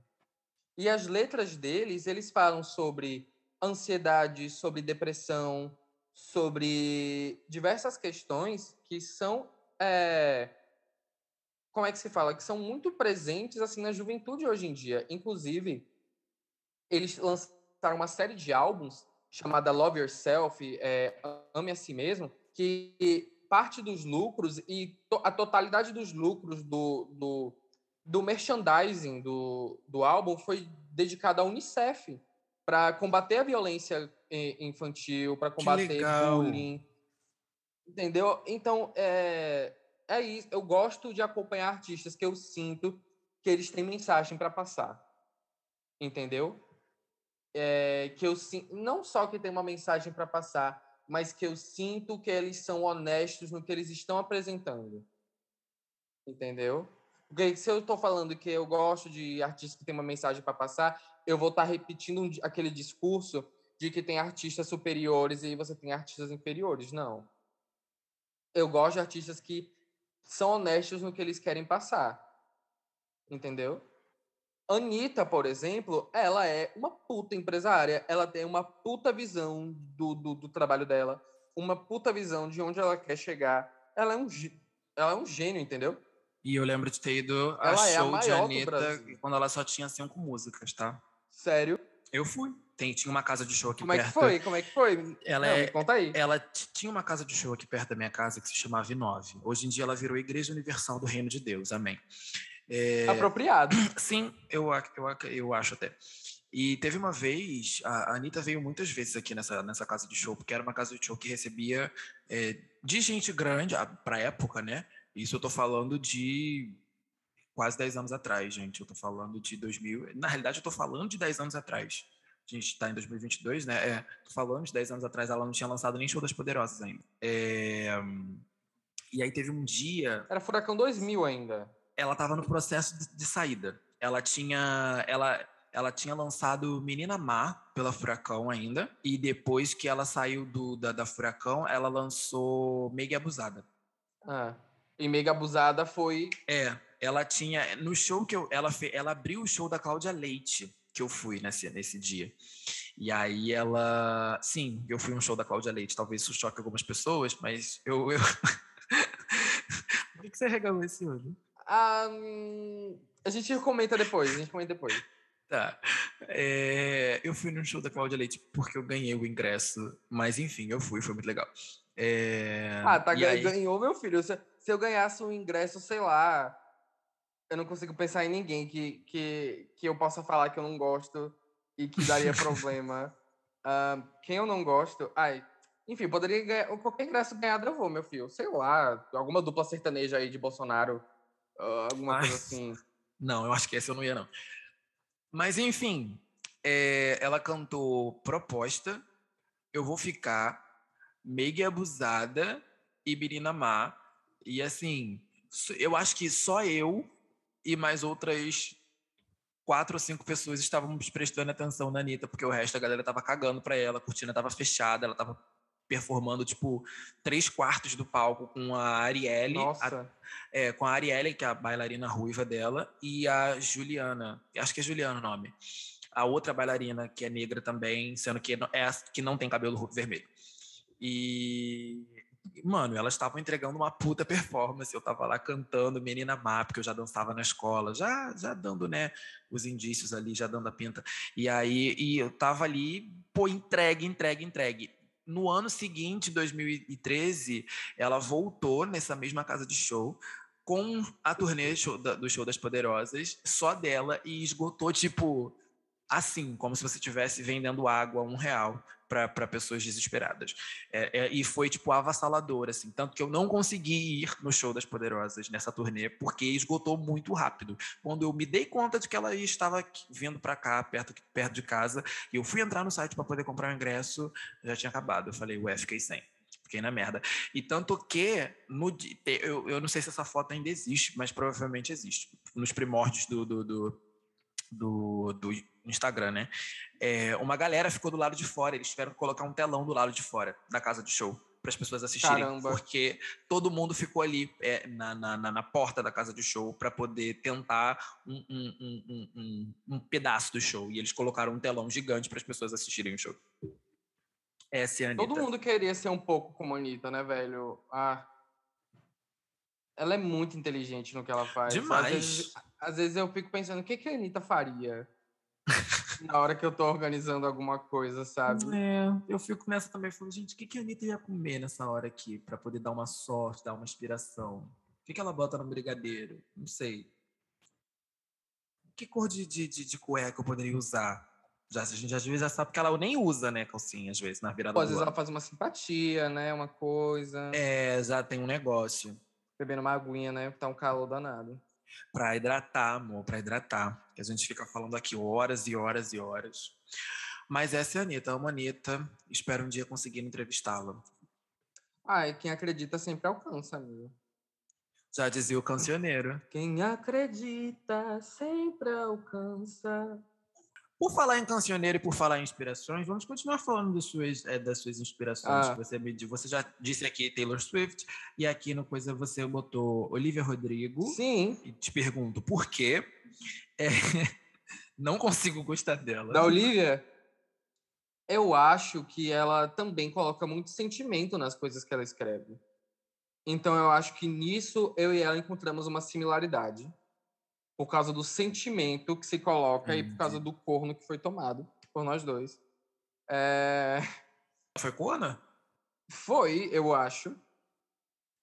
E as letras deles, eles falam sobre ansiedade, sobre depressão, sobre diversas questões que são é, como é que se fala que são muito presentes assim na juventude hoje em dia. Inclusive, eles lançaram uma série de álbuns chamada Love Yourself, é, Ame a Si Mesmo, que parte dos lucros e a totalidade dos lucros do, do, do merchandising do, do álbum foi dedicada à Unicef para combater a violência infantil, para combater bullying. Entendeu? Então, é, é isso. Eu gosto de acompanhar artistas que eu sinto que eles têm mensagem para passar. Entendeu? É, que eu não só que tem uma mensagem para passar, mas que eu sinto que eles são honestos no que eles estão apresentando. Entendeu? Porque se eu estou falando que eu gosto de artistas que têm uma mensagem para passar, eu vou estar tá repetindo um, aquele discurso de que tem artistas superiores e você tem artistas inferiores. Não. Eu gosto de artistas que são honestos no que eles querem passar. Entendeu? Anitta, por exemplo, ela é uma puta empresária. Ela tem uma puta visão do, do, do, trabalho dela, uma puta visão de onde ela quer chegar. Ela é um, ela é um gênio, entendeu? E eu lembro de ter ido a ela show é a de Anitta quando ela só tinha cinco músicas, tá? Sério? Eu fui. Tem, tinha uma casa de show aqui Como perto. Como é que foi? Como é que foi? Ela Não, é, conta aí. Ela tinha uma casa de show aqui perto da minha casa que se chamava I9. Hoje em dia ela virou Igreja Universal do Reino de Deus. Amém. É... Apropriado. Sim, eu, eu, eu acho até. E teve uma vez, a Anitta veio muitas vezes aqui nessa, nessa casa de show, porque era uma casa de show que recebia é, de gente grande, para época, né? Isso eu tô falando de quase 10 anos atrás, gente. Eu tô falando de 2000. Na realidade, eu tô falando de 10 anos atrás. A gente está em 2022, né? É, tô falando de 10 anos atrás, ela não tinha lançado nem Show das Poderosas ainda. É... E aí teve um dia. Era Furacão 2000 ainda ela estava no processo de, de, saída. Ela tinha, ela, ela tinha lançado Menina Má pela Furacão ainda, e depois que ela saiu do, da, da Furacão, ela lançou Mega Abusada. Ah, e Mega Abusada foi... É, ela tinha, no show que eu, ela, fe, ela abriu o show da Cláudia Leite, que eu fui nesse, nesse dia. E aí ela, sim, eu fui um show da Cláudia Leite, talvez isso choque algumas pessoas, mas eu... eu... Por que você regalou esse olho? A gente comenta depois, a gente comenta depois. Tá. É, eu fui no show da Cláudia Leite porque eu ganhei o ingresso, mas enfim, eu fui, foi muito legal. É, ah, tá, ganhou, aí... meu filho. Se, se, eu ganhasse um ingresso, sei lá, eu não consigo pensar em ninguém que, que, que eu possa falar que eu não gosto e que daria problema. Uh, quem eu não gosto, ai, enfim, poderia ganhar, qualquer ingresso ganhado eu vou, meu filho. Sei lá, alguma dupla sertaneja aí de Bolsonaro alguma coisa assim. Não, eu acho que esse eu não ia, não. Mas, enfim, é, ela cantou Proposta, Eu Vou Ficar, Megue Abusada e Menina Má. E, assim, eu acho que só eu e mais outras quatro ou cinco pessoas estávamos prestando atenção na Anitta, porque o resto da galera tava cagando pra ela, a cortina tava fechada, ela tava performando, tipo, três quartos do palco com a Arielle. A, é, com a Arielle, que é a bailarina ruiva dela, e a Juliana, acho que é Juliana o nome. A outra bailarina, que é negra também, sendo que é a que não tem cabelo vermelho. E mano, elas estavam entregando uma puta performance. Eu tava lá cantando Menina Má, porque eu já dançava na escola, já, já dando, né, os indícios ali, já dando a pinta. E aí, e eu tava ali, pô, entregue, entregue, entregue. No ano seguinte, 2013, ela voltou nessa mesma casa de show com a turnê do Show das Poderosas, só dela, e esgotou, tipo, assim, como se você estivesse vendendo água a um real para pessoas desesperadas. É, é, e foi, tipo, avassalador, assim. Tanto que eu não consegui ir no show das Poderosas nessa turnê, porque esgotou muito rápido. Quando eu me dei conta de que ela estava vindo para cá, perto, perto de casa, e eu fui entrar no site para poder comprar o ingresso, já tinha acabado. Eu falei, ué, fiquei sem. Fiquei na merda. E tanto que, no, eu, eu não sei se essa foto ainda existe, mas provavelmente existe. Nos primórdios do, do, do, do, do Instagram, né? É, uma galera ficou do lado de fora, eles tiveram que colocar um telão do lado de fora da casa de show para as pessoas assistirem, Caramba. porque todo mundo ficou ali é, na, na, na, porta da casa de show para poder tentar um, um, um, um, pedaço do show. E eles colocaram um telão gigante para as pessoas assistirem o show. Essa é a Anitta. Todo mundo queria ser um pouco como a Anitta, né, velho? Ah, ela é muito inteligente no que ela faz. Demais. Às vezes, às vezes eu fico pensando, o que, que a Anitta faria? na hora que eu tô organizando alguma coisa, sabe? É, eu fico nessa também, falando, gente, o que, que a Anitta ia comer nessa hora aqui, para poder dar uma sorte, dar uma inspiração? O que, que ela bota no brigadeiro? Não sei. Que cor de, de, de, de cueca eu poderia usar? Já, a gente às vezes já sabe que ela nem usa, né, calcinha, às vezes, na virada Pô, às vezes ela faz uma simpatia, né? Uma coisa. É, já tem um negócio. Bebendo uma aguinha, né? Tá um calor danado. Pra hidratar, amor, pra hidratar. Que a gente fica falando aqui horas e horas e horas. Mas essa é a Anitta, amo a Anitta. Espero um dia conseguir entrevistá-la. Ai, quem acredita sempre alcança, amigo. Já dizia o cancioneiro. Quem acredita sempre alcança. Por falar em cancioneiro e por falar em inspirações, vamos continuar falando das suas, é, das suas inspirações Ah. que você me disse. Você já disse aqui Taylor Swift e aqui no coisa você botou Olivia Rodrigo. Sim, E te pergunto por quê. É, não consigo gostar dela. da Olivia, eu acho que ela também coloca muito sentimento nas coisas que ela escreve. Então eu acho que nisso eu e ela encontramos uma similaridade. Por causa do sentimento que se coloca e por causa do corno que foi tomado por nós dois. É... Foi corna? Foi, eu acho.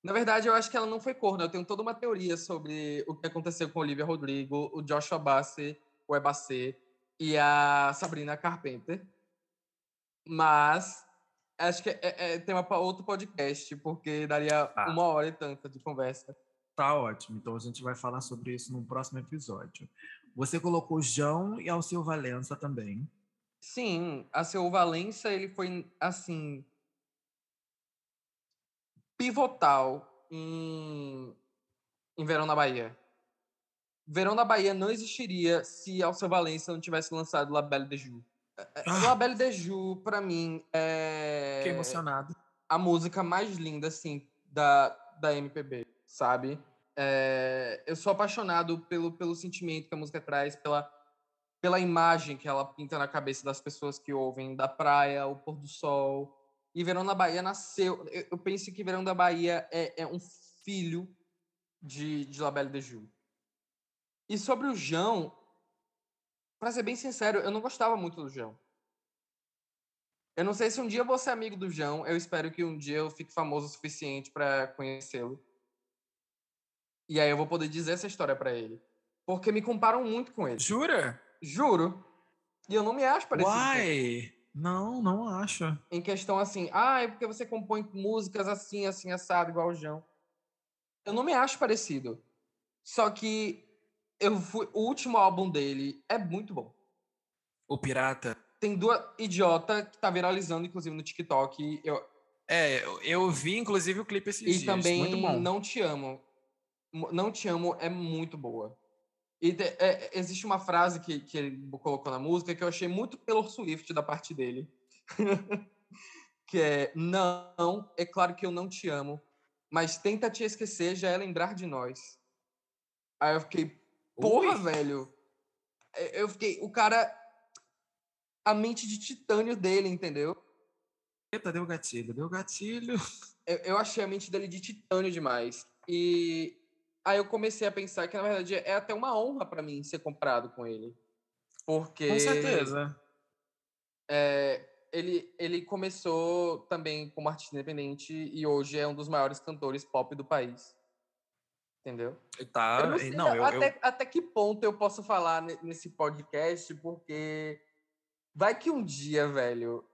Na verdade, eu acho que ela não foi corno. Eu tenho toda uma teoria sobre o que aconteceu com Olivia Rodrigo, o Joshua Bassi, o Ebacê e a Sabrina Carpenter. Mas acho que é, é tema para outro podcast, porque daria Tá. uma hora e tanta de conversa. Tá ótimo. Então a gente vai falar sobre isso no próximo episódio. Você colocou João e Alceu Valença também. Sim, a seu Valença, ele foi, assim, pivotal em, em Verão na Bahia. Verão na Bahia não existiria se Alceu Valença não tivesse lançado La Belle de Joux. Ah. La Belle de Joux, pra mim, é emocionado. a música mais linda, assim, da, da MPB, sabe? É, eu sou apaixonado pelo, pelo sentimento que a música traz, pela, pela imagem que ela pinta na cabeça das pessoas que ouvem, da praia, o pôr do sol. E Verão na Bahia nasceu... Eu, penso que Verão da Bahia é, é um filho de, de La Belle de Joux. E sobre o João, pra ser bem sincero, eu não gostava muito do João. Eu não sei se um dia eu vou ser amigo do João. Eu espero que um dia eu fique famoso o suficiente para conhecê-lo. E aí eu vou poder dizer essa história para ele. Porque me comparam muito com ele. Jura? Juro. E eu não me acho parecido. Uai! Não, não acho. Em questão assim, ah, é porque você compõe músicas assim, assim, assado, igual o João. Eu não me acho parecido. Só que eu fui, o último álbum dele é muito bom. O Pirata. Tem duas idiota que tá viralizando, inclusive, no TikTok. Eu, É, eu- vi inclusive o clipe esses e dias. também Muito bom. Não Te Amo. Não Te Amo é muito boa. E te- é- existe uma frase que, que ele colocou na música que eu achei muito Taylor Swift da parte dele. que é, não, é claro que eu não te amo, mas tenta te esquecer já é lembrar de nós. Aí eu fiquei, porra, Ui. velho. É, Eu fiquei, o cara, a mente de titânio dele, entendeu? Eita, deu gatilho, deu gatilho. eu, eu achei a mente dele de titânio demais. E aí eu comecei a pensar que, na verdade, é até uma honra pra mim ser comprado com ele. Porque Com certeza. é, ele, ele começou também como artista independente e hoje é um dos maiores cantores pop do país. Entendeu? Tá, eu não sei não, eu, até, eu- até que ponto eu posso falar ne- nesse podcast, porque vai que um dia, velho,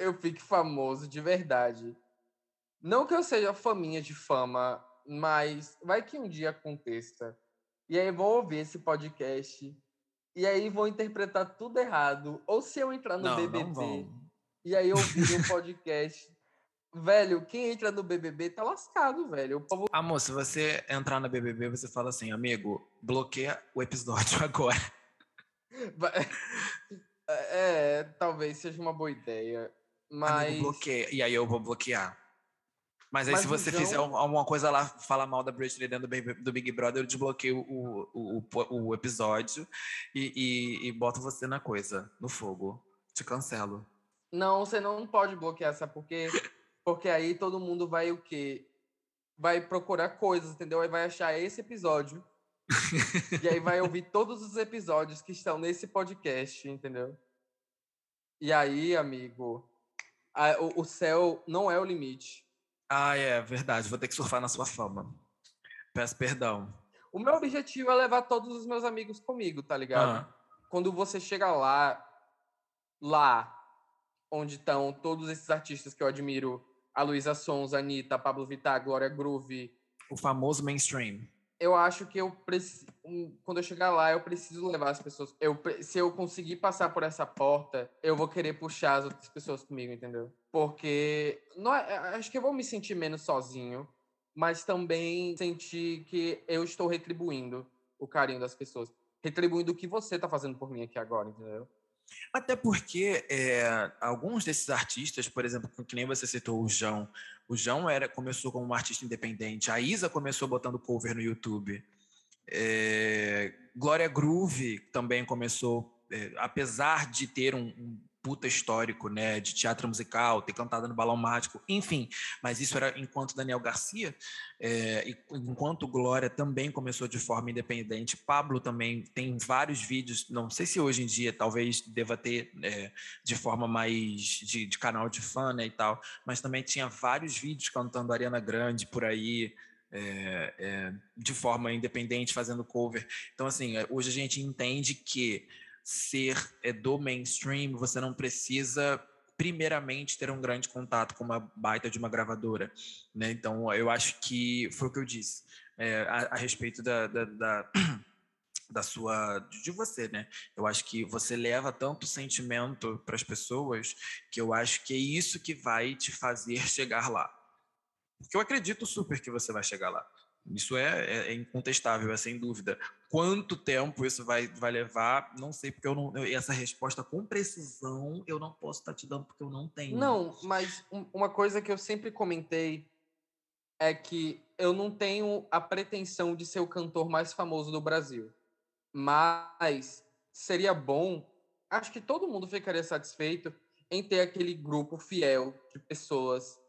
eu fique famoso de verdade. Não que eu seja faminha de fama, mas vai que um dia aconteça. E aí vão ouvir esse podcast. E aí vão interpretar tudo errado. Ou se eu entrar no não, BBB não e aí ouvir um podcast. velho, quem entra no BBB tá lascado, velho. O povo Amor, se você entrar no BBB, você fala assim, amigo, bloqueia o episódio agora. É, talvez seja uma boa ideia. Mas. Amigo, bloqueia. E aí eu vou bloquear. Mas aí Mas se você então- fizer al- alguma coisa lá, falar mal da Britney dentro do Big, Brother, eu desbloqueio o, o, o, o episódio e, e, e boto você na coisa, no fogo. Te cancelo. Não, você não pode bloquear, sabe por quê? Porque aí todo mundo vai o quê? Vai procurar coisas, entendeu? Aí vai achar esse episódio. e aí vai ouvir todos os episódios que estão nesse podcast, entendeu? E aí, amigo, a- o, o céu não é o limite. Ah, é verdade. Vou ter que surfar na sua fama. Peço perdão. O meu objetivo é levar todos os meus amigos comigo, tá ligado? Ah, quando você chega lá, lá onde estão todos esses artistas que eu admiro, a Luísa Sons, a Anitta, a Pablo Vittar, Glória Groove, o famoso mainstream. Eu acho que eu preciso, quando eu chegar lá, eu preciso levar as pessoas. Eu, se eu conseguir passar por essa porta, eu vou querer puxar as outras pessoas comigo, entendeu? Porque não é- acho que eu vou me sentir menos sozinho, mas também sentir que eu estou retribuindo o carinho das pessoas. Retribuindo o que você está fazendo por mim aqui agora, entendeu? Até porque é, alguns desses artistas, por exemplo, que nem você citou o João, o João era, começou como um artista independente, a Isa começou botando cover no YouTube, é, Glória Groove também começou, é, apesar de ter um, um puta histórico né, de teatro musical, ter cantado no Balão Mágico, enfim, mas isso era enquanto Daniel Garcia, é, enquanto Glória também começou de forma independente, Pablo também tem vários vídeos, não sei se hoje em dia talvez deva ter é, de forma mais de, de canal de fã né, e tal, mas também tinha vários vídeos cantando Ariana Grande por aí, é, é, de forma independente, fazendo cover. Então, assim, hoje a gente entende que ser é, do mainstream, você não precisa primeiramente ter um grande contato com uma baita de uma gravadora, né? Então eu acho que foi o que eu disse é, a, a, respeito da, da, da, da, sua de você, né? Eu acho que você leva tanto sentimento para as pessoas que eu acho que é isso que vai te fazer chegar lá. Porque eu acredito super que você vai chegar lá. Isso é, é, é, incontestável, é sem dúvida. Quanto tempo isso vai, vai levar, não sei, porque eu não, eu, essa resposta com precisão eu não posso estar te dando porque eu não tenho. Não, mas um, uma coisa que eu sempre comentei é que eu não tenho a pretensão de ser o cantor mais famoso do Brasil. Mas seria bom, acho que todo mundo ficaria satisfeito em ter aquele grupo fiel de pessoas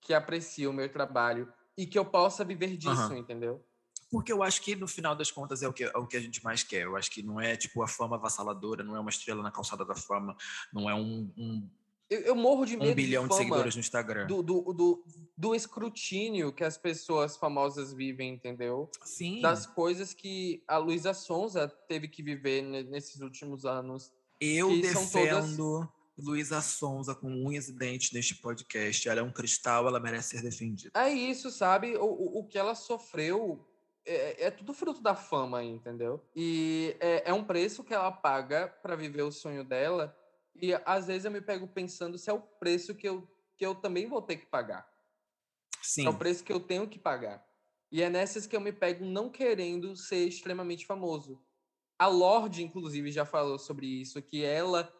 que apreciam o meu trabalho e que eu possa viver disso, uhum. entendeu? Porque eu acho que no final das contas é o, que, é o que a gente mais quer. Eu acho que não é tipo a fama avassaladora, não é uma estrela na calçada da fama, não é um. um eu, eu, morro de medo um bilhão de, de, seguidores no Instagram. Do, do, do, do, escrutínio que as pessoas famosas vivem, entendeu? Sim. Das coisas que a Luísa Sonza teve que viver nesses últimos anos. Eu defendo todas... Luísa Sonza com unhas e dentes neste podcast. Ela é um cristal, ela merece ser defendida. É isso, sabe? O, o, o que ela sofreu é, é, tudo fruto da fama, entendeu? E é, é um preço que ela paga para viver o sonho dela. E às vezes eu me pego pensando se é o preço que eu, que eu também vou ter que pagar. Sim. É o preço que eu tenho que pagar. E é nessas que eu me pego não querendo ser extremamente famoso. A Lorde, inclusive, já falou sobre isso, que ela,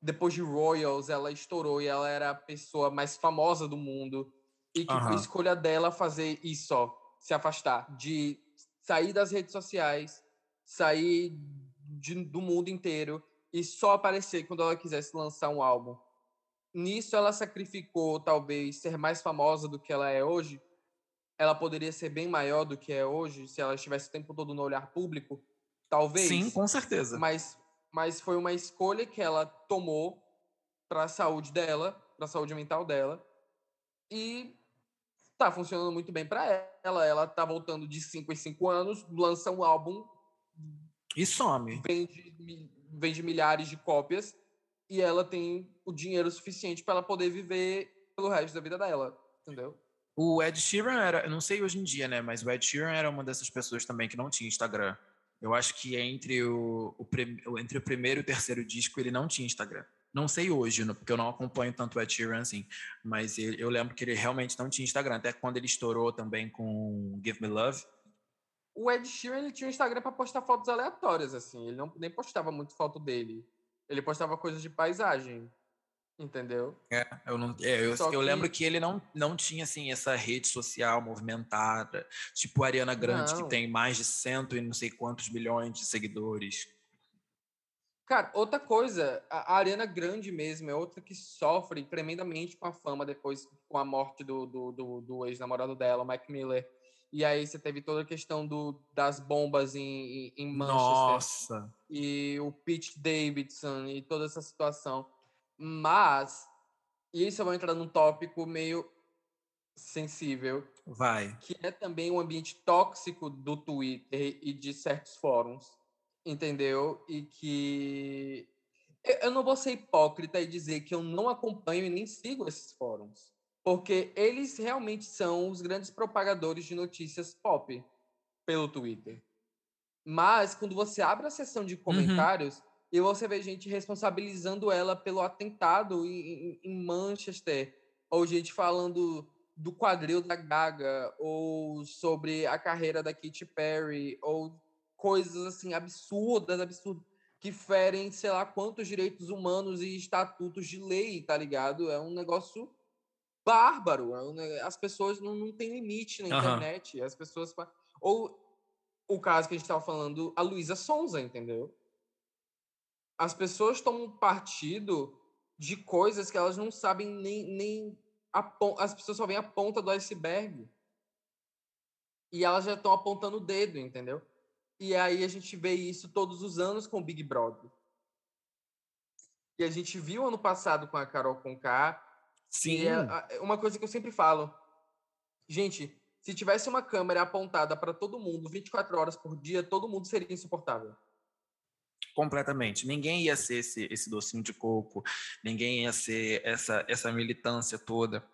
depois de Royals, ela estourou e ela era a pessoa mais famosa do mundo. E que foi escolha dela fazer isso, ó, se afastar, de sair das redes sociais, sair de, do mundo inteiro e só aparecer quando ela quisesse lançar um álbum. Nisso ela sacrificou talvez ser mais famosa do que ela é hoje. Ela poderia ser bem maior do que é hoje se ela estivesse o tempo todo no olhar público, talvez. Sim, com certeza. Mas mas foi uma escolha que ela tomou para a saúde dela, para a saúde mental dela. E tá funcionando muito bem para ela. Ela tá voltando de 5 em 5 anos, lança um álbum e some. Vende, vende milhares de cópias e ela tem o dinheiro suficiente para ela poder viver pelo resto da vida dela, entendeu? O Ed Sheeran era, eu não sei hoje em dia, né, mas o Ed Sheeran era uma dessas pessoas também que não tinha Instagram. Eu acho que entre o, o, entre o primeiro e o terceiro disco ele não tinha Instagram. Não sei hoje, porque eu não acompanho tanto o Ed Sheeran assim, mas ele, eu lembro que ele realmente não tinha Instagram, até quando ele estourou também com Give Me Love. O Ed Sheeran ele tinha um Instagram para postar fotos aleatórias, assim, ele não nem postava muito foto dele. Ele postava coisas de paisagem, entendeu? É, eu, não, é, eu, eu que... lembro que ele não, não tinha, assim, essa rede social movimentada, tipo a Ariana Grande, não. que tem mais de cento e não sei quantos milhões de seguidores. Cara, outra coisa, a Ariana Grande mesmo é outra que sofre tremendamente com a fama depois, com a morte do, do, do, do ex-namorado dela, o Mike Miller. E aí você teve toda a questão do, das bombas em, em Manchester. Nossa! E o Pete Davidson e toda essa situação. Mas, e isso eu vou entrar num tópico meio sensível. Vai. Que é também um ambiente tóxico do Twitter e de certos fóruns entendeu? E que eu não vou ser hipócrita e dizer que eu não acompanho e nem sigo esses fóruns, porque eles realmente são os grandes propagadores de notícias pop pelo Twitter. Mas quando você abre a seção de uhum. comentários uhum. e você vê gente responsabilizando ela pelo atentado em, em Manchester, ou gente falando do quadril da Gaga, ou sobre a carreira da Katy Perry, ou coisas assim absurdas, absurdas, que ferem, sei lá, quantos direitos humanos e estatutos de lei, tá ligado? É um negócio bárbaro. É as pessoas não, não têm limite na internet. As pessoas. Ou o caso que a gente estava falando, a Luísa Sonza, entendeu? As pessoas tomam partido de coisas que elas não sabem nem. nem a, as pessoas só veem a ponta do iceberg. E elas já estão apontando o dedo, entendeu? E aí a gente vê isso todos os anos com o Big Brother. E a gente viu ano passado com a Carol Conká. Sim. É uma coisa que eu sempre falo. Gente, se tivesse uma câmera apontada para todo mundo 24 horas por dia, todo mundo seria insuportável. Completamente. Ninguém ia ser esse, esse docinho de coco, ninguém ia ser essa, essa militância toda.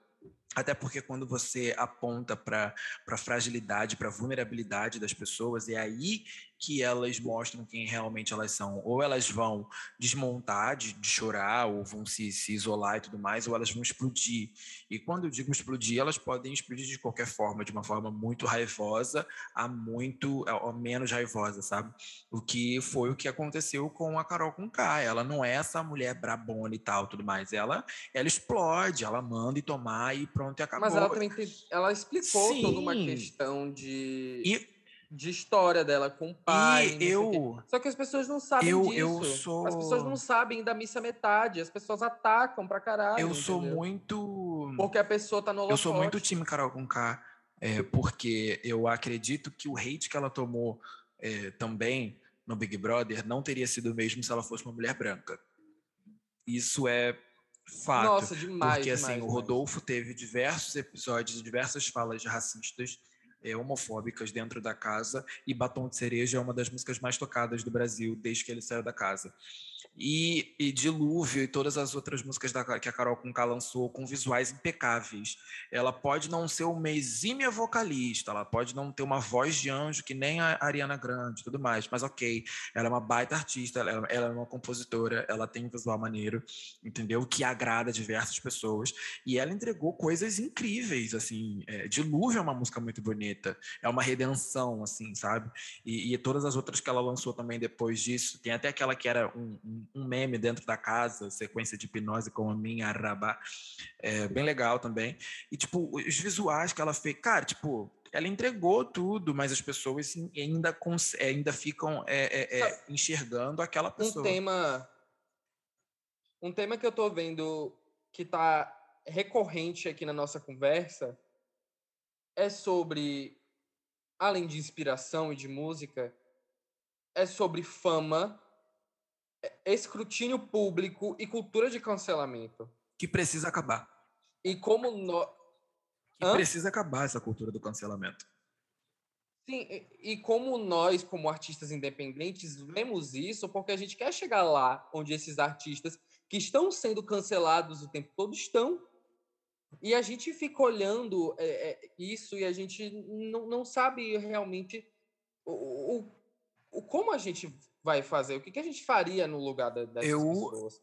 Até porque quando você aponta para a fragilidade, para a vulnerabilidade das pessoas, é aí que elas mostram quem realmente elas são. Ou elas vão desmontar de, de chorar, ou vão se, se, isolar e tudo mais, ou elas vão explodir. E quando eu digo explodir, elas podem explodir de qualquer forma, de uma forma muito raivosa a muito a menos raivosa, sabe? O que foi o que aconteceu com a Carol com K. Ela não é essa mulher brabona e tal, tudo mais. Ela, ela explode, ela manda e tomar e pronto, e acabou. Mas ela também ela explicou Sim. toda uma questão de. E de história dela com o pai. E eu. Só que as pessoas não sabem eu, disso. Eu sou... As pessoas não sabem da missa metade. As pessoas atacam pra caralho. Eu sou muito. Porque a pessoa tá no holofote. Eu sou muito time Carol com K. É, porque eu acredito que o hate que ela tomou é, também no Big Brother não teria sido o mesmo se ela fosse uma mulher branca. Isso é fato. Nossa, demais. Porque assim, demais, o Rodolfo teve diversos episódios, diversas falas racistas é, homofóbicas dentro da casa e Batom de Cereja é uma das músicas mais tocadas do Brasil desde que ele saiu da casa. E, e, Dilúvio e todas as outras músicas da, que a Carol Conká lançou com visuais impecáveis. Ela pode não ser uma exímia vocalista, ela pode não ter uma voz de anjo que nem a Ariana Grande tudo mais, mas ok, ela é uma baita artista, ela, ela é uma compositora, ela tem um visual maneiro, entendeu? Que agrada diversas pessoas. E ela entregou coisas incríveis, assim. É, Dilúvio é uma música muito bonita, é uma redenção, assim, sabe? E, e todas as outras que ela lançou também depois disso, tem até aquela que era um, um um meme dentro da casa, sequência de hipnose com a minha rabá, é bem legal também. E, tipo, os visuais que ela fez, cara, tipo, ela entregou tudo, mas as pessoas ainda, ainda ficam é, é, é, enxergando aquela pessoa. Um tema, um tema que eu tô vendo que tá recorrente aqui na nossa conversa é sobre, além de inspiração e de música, é sobre fama escrutínio público e cultura de cancelamento. Que precisa acabar. E como nós. Que Hã? precisa acabar essa cultura do cancelamento. Sim, e, e como nós, como artistas independentes, vemos isso porque a gente quer chegar lá onde esses artistas que estão sendo cancelados o tempo todo estão. E a gente fica olhando é, é, isso e a gente não, não sabe realmente o, o, o, como a gente vai fazer? O que, que a gente faria no lugar dessas eu... pessoas?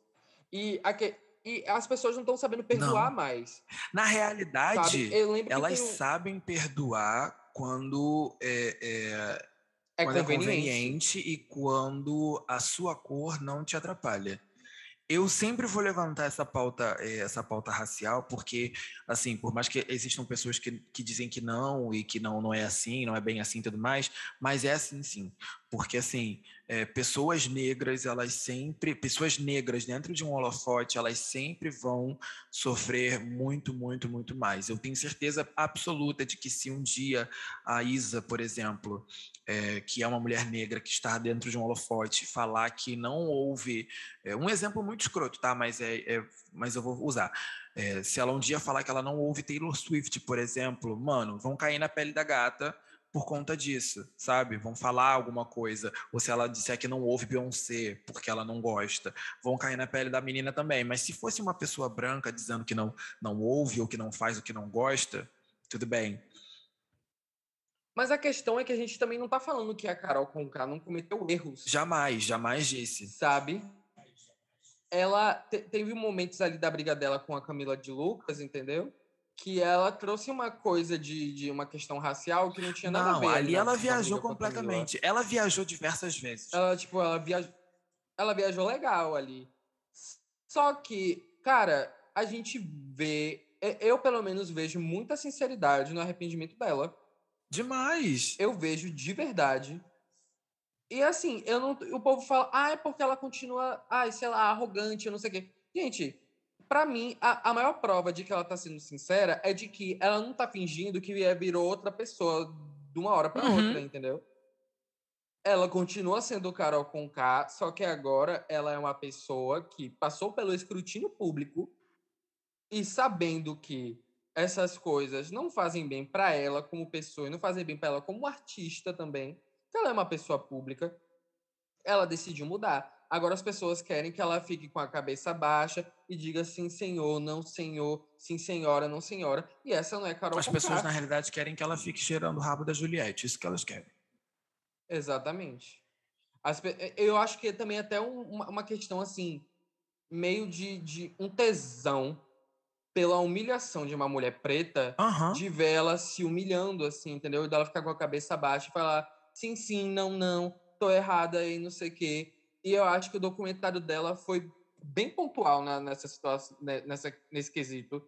E, aqui, e as pessoas não estão sabendo perdoar não. mais. Na realidade, elas sabem perdoar quando é, é, é, quando conveniente. é conveniente e quando a sua cor não te atrapalha. Eu sempre vou levantar essa pauta, eh, essa pauta racial, porque, assim, por mais que existam pessoas que, que dizem que não e que não, não é assim, não é bem assim e tudo mais, mas é assim sim. Porque, assim, é, pessoas negras, elas sempre, pessoas negras dentro de um holofote, elas sempre vão sofrer muito, muito, muito mais. Eu tenho certeza absoluta de que se um dia a Isa, por exemplo, é, que é uma mulher negra que está dentro de um holofote, falar que não houve, é, um exemplo muito escroto, tá? Mas, é, é mas eu vou usar. É, se ela um dia falar que ela não ouve Taylor Swift, por exemplo, mano, vão cair na pele da gata por conta disso, sabe? Vão falar alguma coisa. Ou se ela disser que não ouve Beyoncé porque ela não gosta, vão cair na pele da menina também. Mas se fosse uma pessoa branca dizendo que não, não ouve ou que não faz o que não gosta, tudo bem. Mas a questão é que a gente também não tá falando que a Carol Conká não cometeu erros. Jamais, jamais disse. Sabe? Ela te teve momentos ali da briga dela com a Camila de Lucas, entendeu? Que ela trouxe uma coisa de, de uma questão racial que não tinha nada não, a ver. ali ela viajou completamente. Ela viajou diversas vezes. Ela, tipo, ela viajou, ela viajou legal ali. Só que, cara, a gente vê, eu pelo menos vejo muita sinceridade no arrependimento dela. Demais. Eu vejo de verdade. E assim, eu não, o povo fala, ah, é porque ela continua, ah, sei lá, arrogante, eu não sei o quê. Gente, para mim, a, a, maior prova de que ela tá sendo sincera é de que ela não tá fingindo que virou outra pessoa de uma hora para uhum. outra, entendeu? Ela continua sendo Carol com K, só que agora ela é uma pessoa que passou pelo escrutínio público e sabendo que essas coisas não fazem bem para ela como pessoa e não fazem bem para ela como artista também, que ela é uma pessoa pública, ela decidiu mudar. Agora as pessoas querem que ela fique com a cabeça baixa e diga sim, senhor, não, senhor, sim, senhora, não, senhora. E essa não é Carol As Conká. pessoas, na realidade, querem que ela fique cheirando o rabo da Juliette. Isso que elas querem. Exatamente. As, eu acho que é também até um, uma, uma questão, assim, meio de, de um tesão pela humilhação de uma mulher preta, uhum. de ver ela se humilhando, assim, entendeu? E dela ficar com a cabeça baixa e falar sim, sim, não, não, tô errada e não sei o quê. E eu acho que o documentário dela foi bem pontual na, nessa situação, né, nessa, nesse quesito,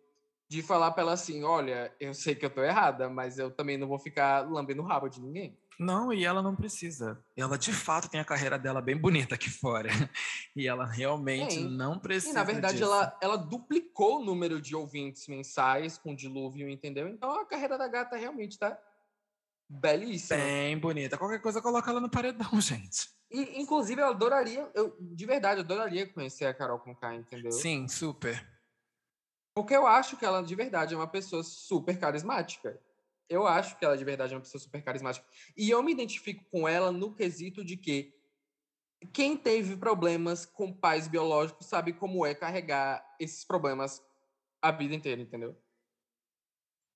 de falar para ela assim: olha, eu sei que eu tô errada, mas eu também não vou ficar lambendo o rabo de ninguém. Não, e ela não precisa. Ela de fato tem a carreira dela bem bonita aqui fora. E ela realmente não precisa. E na verdade ela, ela duplicou o número de ouvintes mensais com dilúvio, entendeu? Então a carreira da gata realmente tá belíssima. Bem bonita. Qualquer coisa coloca ela no paredão, gente. E, inclusive, eu adoraria, eu, de verdade, eu adoraria conhecer a Carol Conká, entendeu? Sim, super. Porque eu acho que ela, de verdade, é uma pessoa super carismática. Eu acho que ela, de verdade, é uma pessoa super carismática. E eu me identifico com ela no quesito de que quem teve problemas com pais biológicos sabe como é carregar esses problemas a vida inteira, entendeu?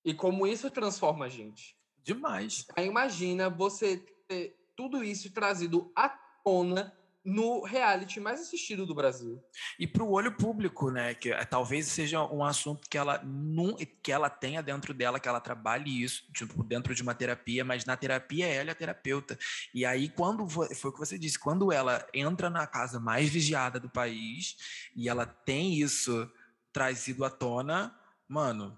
E como isso transforma a gente. Demais. Aí imagina você ter tudo isso trazido à tona no reality mais assistido do Brasil. E para o olho público, né? Que eh, talvez seja um assunto que ela não, que ela tenha dentro dela, que ela trabalhe isso, tipo, dentro de uma terapia, mas na terapia ela é a terapeuta. E aí, quando foi o que você disse, quando ela entra na casa mais vigiada do país e ela tem isso trazido à tona, mano,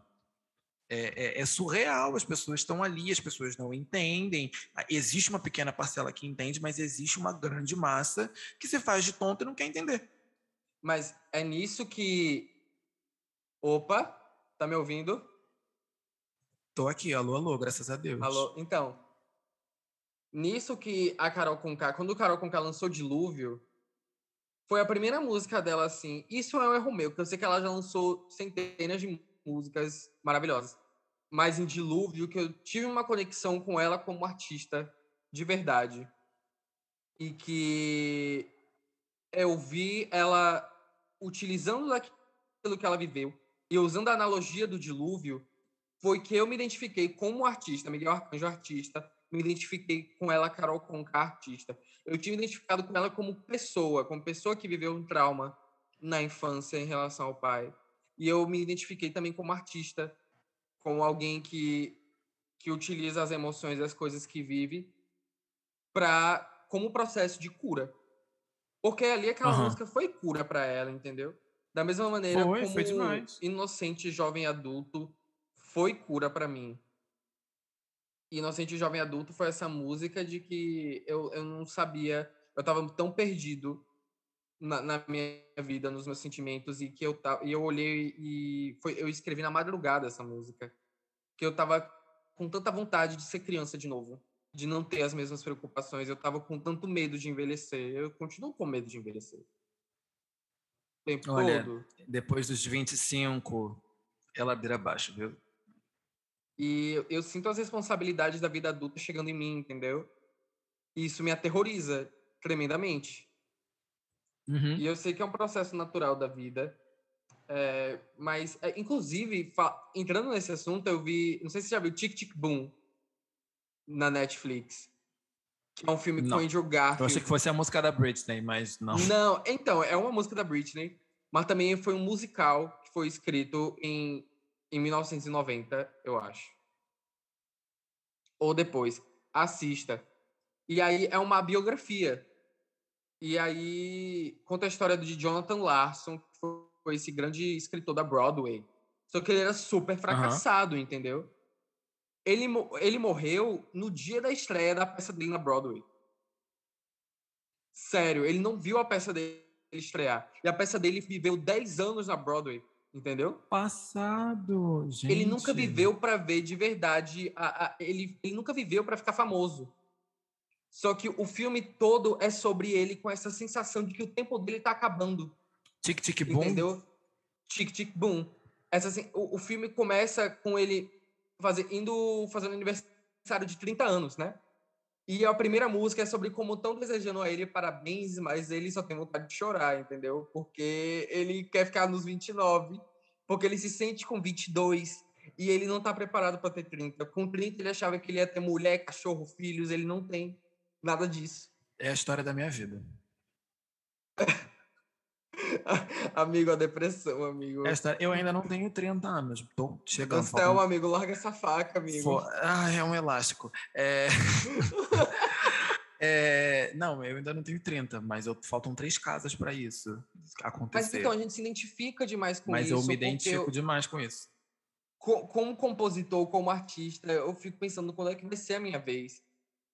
é, é, é, surreal, as pessoas estão ali, as pessoas não entendem. Ah, existe uma pequena parcela que entende, mas existe uma grande massa que se faz de tonto e não quer entender. Mas é nisso que. Opa, tá me ouvindo? Tô aqui, alô, alô, graças a Deus. Alô, então. Nisso que a Carol Conká, quando o Carol Conká lançou Dilúvio, foi a primeira música dela assim. Isso é um erro meu, porque eu sei que ela já lançou centenas de músicas maravilhosas. Mas em Dilúvio, que eu tive uma conexão com ela como artista de verdade. E que eu vi ela utilizando aquilo que ela viveu e usando a analogia do dilúvio, foi que eu me identifiquei como artista, Miguel Arcanjo artista, me identifiquei com ela, Carol Conká artista. Eu tinha identificado com ela como pessoa, como pessoa que viveu um trauma na infância em relação ao pai. E eu me identifiquei também como artista, como alguém que, que utiliza as emoções e as coisas que vive para como processo de cura. Porque ali aquela uhum. música foi cura para ela, entendeu? Da mesma maneira foi, como foi demais. Inocente Jovem Adulto foi cura para mim. Inocente Jovem Adulto foi essa música de que eu, eu não sabia, eu estava tão perdido na, na, minha vida, nos meus sentimentos, e que eu, e eu olhei e foi, eu escrevi na madrugada essa música. Que eu tava com tanta vontade de ser criança de novo, de não ter as mesmas preocupações. Eu tava com tanto medo de envelhecer. Eu continuo com medo de envelhecer. O tempo Olha, todo. Depois dos 25, é ladeira abaixo, viu? E eu, eu sinto as responsabilidades da vida adulta chegando em mim, entendeu? E isso me aterroriza tremendamente. Uhum. E eu sei que é um processo natural da vida. É, mas, é, inclusive, entrando nesse assunto, eu vi. Não sei se você já viu Tic Tic Boom na Netflix. Que é um filme não. com Andrew Garfield. Eu achei que fosse a música da Britney, mas não. Não, então, é uma música da Britney, mas também foi um musical que foi escrito em, em 1990, eu acho. Ou depois. Assista. E aí é uma biografia e aí conta a história de Jonathan Larson, que foi esse grande escritor da Broadway. Só que ele era super fracassado, uhum. entendeu? Ele, ele morreu no dia da estreia da peça dele na Broadway. Sério, ele não viu a peça dele estrear. E a peça dele viveu 10 anos na Broadway, entendeu? Passado, gente. Ele nunca viveu para ver de verdade. A, a, ele, ele nunca viveu para ficar famoso. Só que o filme todo é sobre ele com essa sensação de que o tempo dele tá acabando. Tic tic boom. Entendeu? Tic tic boom. Essa, assim, o, o filme começa com ele fazer, indo fazendo aniversário de 30 anos, né? E a primeira música é sobre como estão desejando a ele parabéns, mas ele só tem vontade de chorar, entendeu? Porque ele quer ficar nos 29, porque ele se sente com 22 e ele não tá preparado para ter 30. Com 30 ele achava que ele ia ter mulher, cachorro, filhos, ele não tem. Nada disso. É a história da minha vida. amigo, a depressão, amigo. Esta, eu ainda não tenho 30 anos. Tô chegando. Então, amigo, larga essa faca, amigo. For... Ah, é um elástico. É... é... Não, eu ainda não tenho 30, mas eu... faltam três casas para isso acontecer. Mas então, a gente se identifica demais com mas isso. Mas eu me identifico eu... demais com isso. Como compositor, como artista, eu fico pensando quando é que vai ser a minha vez.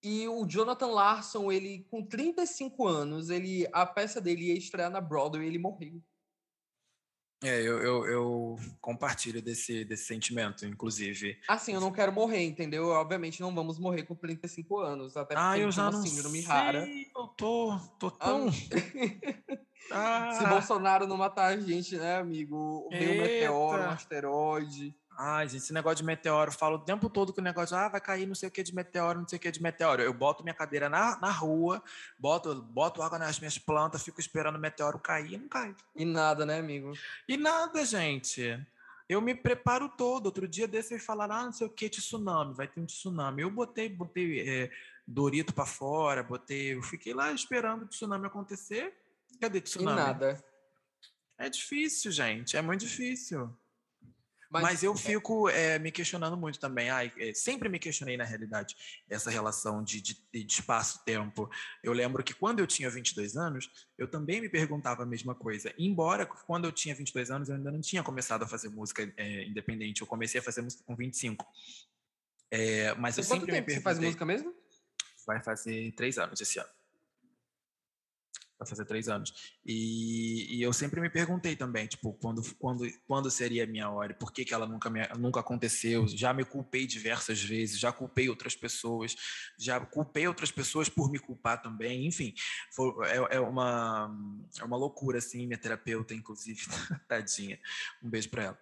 E o Jonathan Larson, ele com 35 anos, ele a peça dele ia estrear na Broadway e ele morreu. É, eu, eu, eu, compartilho desse, desse sentimento, inclusive. Assim, eu não quero morrer, entendeu? Obviamente não vamos morrer com 35 anos, até porque ah, eu já não síndrome sei, rara. Eu tô, tô tão... ah. Se Bolsonaro não matar a gente, né, amigo? Veio um meteoro, um asteroide. Ai, gente, esse negócio de meteoro, eu falo o tempo todo que o negócio, ah, vai cair não sei o que de meteoro, não sei o que de meteoro. Eu boto minha cadeira na, na rua, boto, boto água nas minhas plantas, fico esperando o meteoro cair e não cai. E nada, né, amigo? E nada, gente. Eu me preparo todo. Outro dia desse eles falaram, ah, não sei o que, tsunami, vai ter um tsunami. Eu botei, botei é, Dorito para fora, botei, eu fiquei lá esperando o tsunami acontecer. Cadê tsunami? E nada. É difícil, gente, é muito difícil. Mas, Mas eu é fico é, me questionando muito também. Ai, é, sempre me questionei, na realidade, essa relação de, de, de espaço-tempo. Eu lembro que quando eu tinha 22 anos, eu também me perguntava a mesma coisa. Embora, quando eu tinha 22 anos, eu ainda não tinha começado a fazer música é, independente. Eu comecei a fazer música com 25. É, mas eu sempre me perguntei... Você faz música mesmo? Vai fazer três anos esse ano vai fazer três anos. E, e, eu sempre me perguntei também, tipo, quando, quando, quando seria a minha hora? Por que, que ela nunca, me, nunca aconteceu? Já me culpei diversas vezes, já culpei outras pessoas, já culpei outras pessoas por me culpar também. Enfim, foi, é, é, uma, é uma loucura, assim, minha terapeuta, inclusive, tadinha. Um beijo para ela.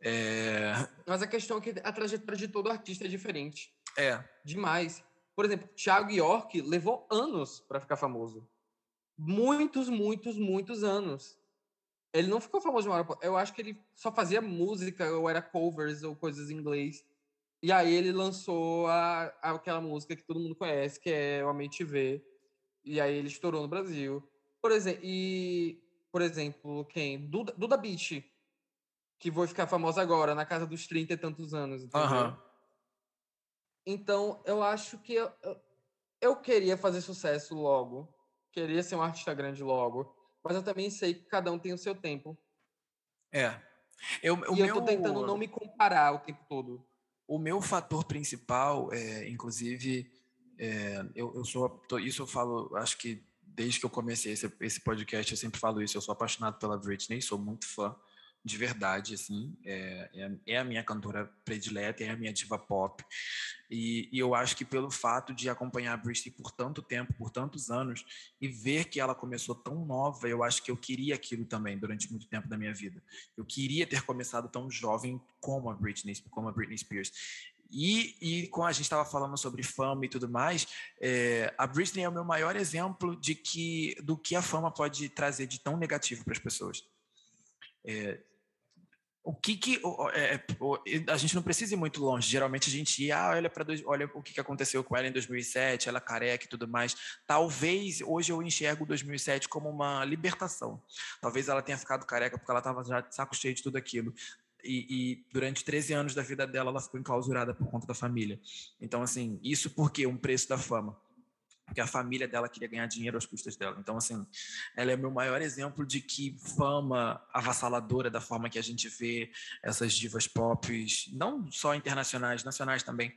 É... Mas a questão é que a trajetória de todo artista é diferente. É. Demais. Por exemplo, Thiago York levou anos para ficar famoso muitos, muitos, muitos anos. Ele não ficou famoso de uma hora. Eu acho que ele só fazia música, ou era covers, ou coisas em inglês. E aí ele lançou a, aquela música que todo mundo conhece, que é O A Mente Vê. E aí ele estourou no Brasil. Por exemplo, e, por exemplo, quem? Duda, Duda Beat, que foi ficar famosa agora, na casa dos 30 e tantos anos. Uhum. Então, eu acho que eu, eu queria fazer sucesso logo queria ser um artista grande logo, mas eu também sei que cada um tem o seu tempo. É. Eu, e eu tô tentando não me comparar o tempo todo. O meu fator principal, é, inclusive, é, eu, eu sou. Isso eu falo, acho que desde que eu comecei esse, esse podcast, eu sempre falo isso. Eu sou apaixonado pela Britney, sou muito fã de verdade, assim, é, é, é, a minha cantora predileta, é a minha diva pop, e, e, eu acho que pelo fato de acompanhar a Britney por tanto tempo, por tantos anos, e ver que ela começou tão nova, eu acho que eu queria aquilo também durante muito tempo da minha vida. Eu queria ter começado tão jovem como a Britney, como a Britney Spears. E, e como a gente estava falando sobre fama e tudo mais, é, a Britney é o meu maior exemplo de que do que a fama pode trazer de tão negativo para as pessoas. É, o que que é, é a gente não precisa ir muito longe. Geralmente a gente ia, ah, olha para olha o que, que aconteceu com ela em 2007, ela careca e tudo mais. Talvez hoje eu enxergo 2007 como uma libertação. Talvez ela tenha ficado careca porque ela estava já de saco cheio de tudo aquilo. E, e, durante 13 anos da vida dela ela ficou enclausurada por conta da família. Então assim, isso porque um preço da fama porque a família dela queria ganhar dinheiro às custas dela. Então, assim, ela é o meu maior exemplo de que fama avassaladora da forma que a gente vê essas divas pop, não só internacionais, nacionais também.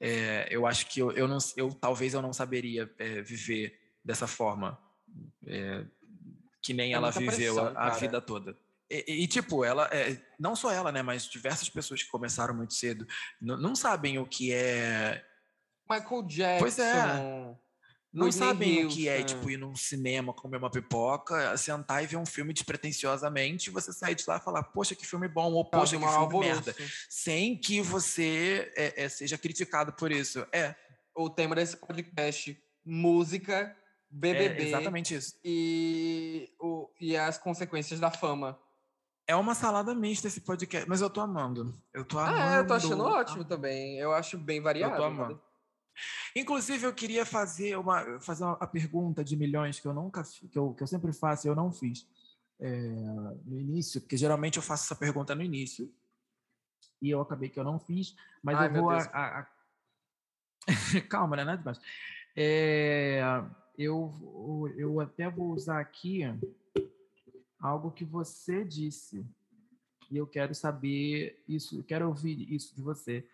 É, eu acho que eu, eu, não, eu talvez eu não saberia é, viver dessa forma, é, que nem é ela viveu pressão, a, a vida toda. E, e, tipo, ela, é, não só ela, né, mas diversas pessoas que começaram muito cedo não sabem o que é Michael Jackson. Pois é não sabem o que é, é, tipo, ir num cinema, comer uma pipoca, sentar e ver um filme despretensiosamente, e você sair de lá e falar, poxa, que filme bom, ou poxa, que filme merda. Sem que você é, é, seja criticado por isso. É. O tema desse podcast, música, BBB. É exatamente isso. E, o, e as consequências da fama. É uma salada mista esse podcast, mas eu tô amando. Eu tô amando. Ah, é, eu tô achando ótimo também. Eu acho bem variado. Eu tô amando. Inclusive, eu queria fazer uma, fazer uma pergunta de milhões que eu nunca que eu, que eu sempre faço e eu não fiz é, no início, porque geralmente eu faço essa pergunta no início e eu acabei que eu não fiz, mas Ai, eu vou. A, a, a... Calma, né? Nada demais. É, eu, eu até vou usar aqui algo que você disse e eu quero saber isso, eu quero ouvir isso de você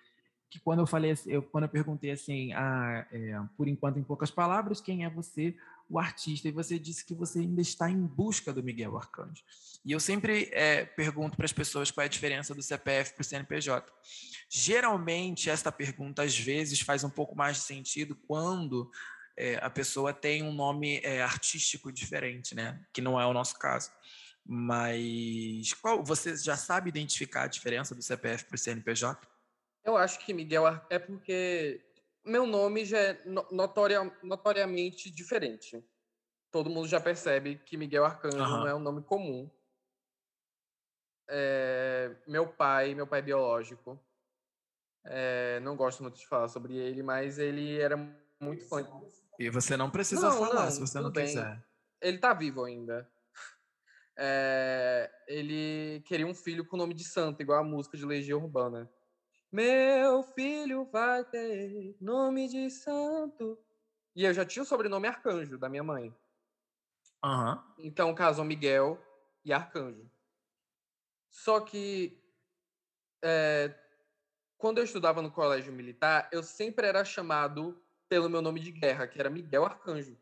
que quando eu falei, eu, quando eu perguntei assim, ah, é, por enquanto em poucas palavras, quem é você, o artista, e você disse que você ainda está em busca do Miguel Arcanjo. E eu sempre é, pergunto para as pessoas qual é a diferença do CPF para o CNPJ. Geralmente, esta pergunta às vezes faz um pouco mais de sentido quando é, a pessoa tem um nome é, artístico diferente, né? Que não é o nosso caso. Mas qual você já sabe identificar a diferença do CPF para o CNPJ? Eu acho que Miguel é porque meu nome já é notoria, notoriamente diferente. Todo mundo já percebe que Miguel Arcanjo uhum. não é um nome comum. É, meu pai, meu pai biológico, é, não gosto muito de falar sobre ele, mas ele era muito fã. E você não precisa não, falar não, se você não bem. quiser. Ele tá vivo ainda. É, ele queria um filho com o nome de santo, igual a música de Legião Urbana. Meu filho vai ter nome de santo. E eu já tinha o sobrenome Arcanjo, da minha mãe. Uhum. Então casou Miguel e Arcanjo. Só que é, quando eu estudava no colégio militar, eu sempre era chamado pelo meu nome de guerra, que era Miguel Arcanjo.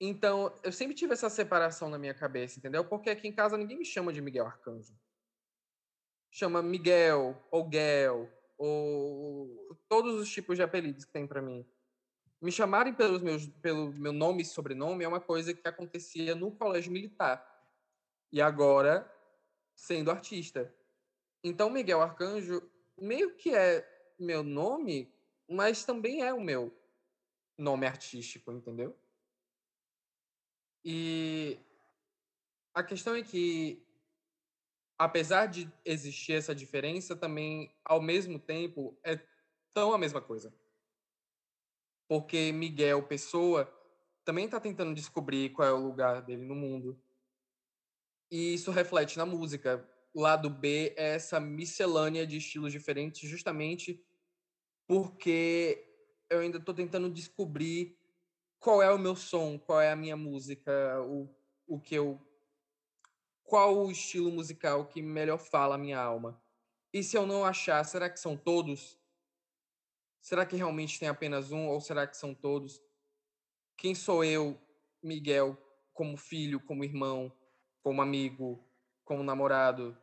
Então, eu sempre tive essa separação na minha cabeça, entendeu? Porque aqui em casa ninguém me chama de Miguel Arcanjo. Chama Miguel, ou Guel, ou todos os tipos de apelidos que tem para mim. Me chamarem pelos meus, pelo meu nome e sobrenome é uma coisa que acontecia no colégio militar. E agora, sendo artista. Então, Miguel Arcanjo meio que é meu nome, mas também é o meu nome artístico, entendeu? E a questão é que, apesar de existir essa diferença, também, ao mesmo tempo, é tão a mesma coisa. Porque Miguel, pessoa, também está tentando descobrir qual é o lugar dele no mundo. E isso reflete na música. Lado B é essa miscelânea de estilos diferentes, justamente porque eu ainda estou tentando descobrir qual é o meu som, qual é a minha música, o, o que eu. Qual o estilo musical que melhor fala a minha alma. E se eu não achar, será que são todos? Será que realmente tem apenas um ou será que são todos? Quem sou eu, Miguel, como filho, como irmão, como amigo, como namorado,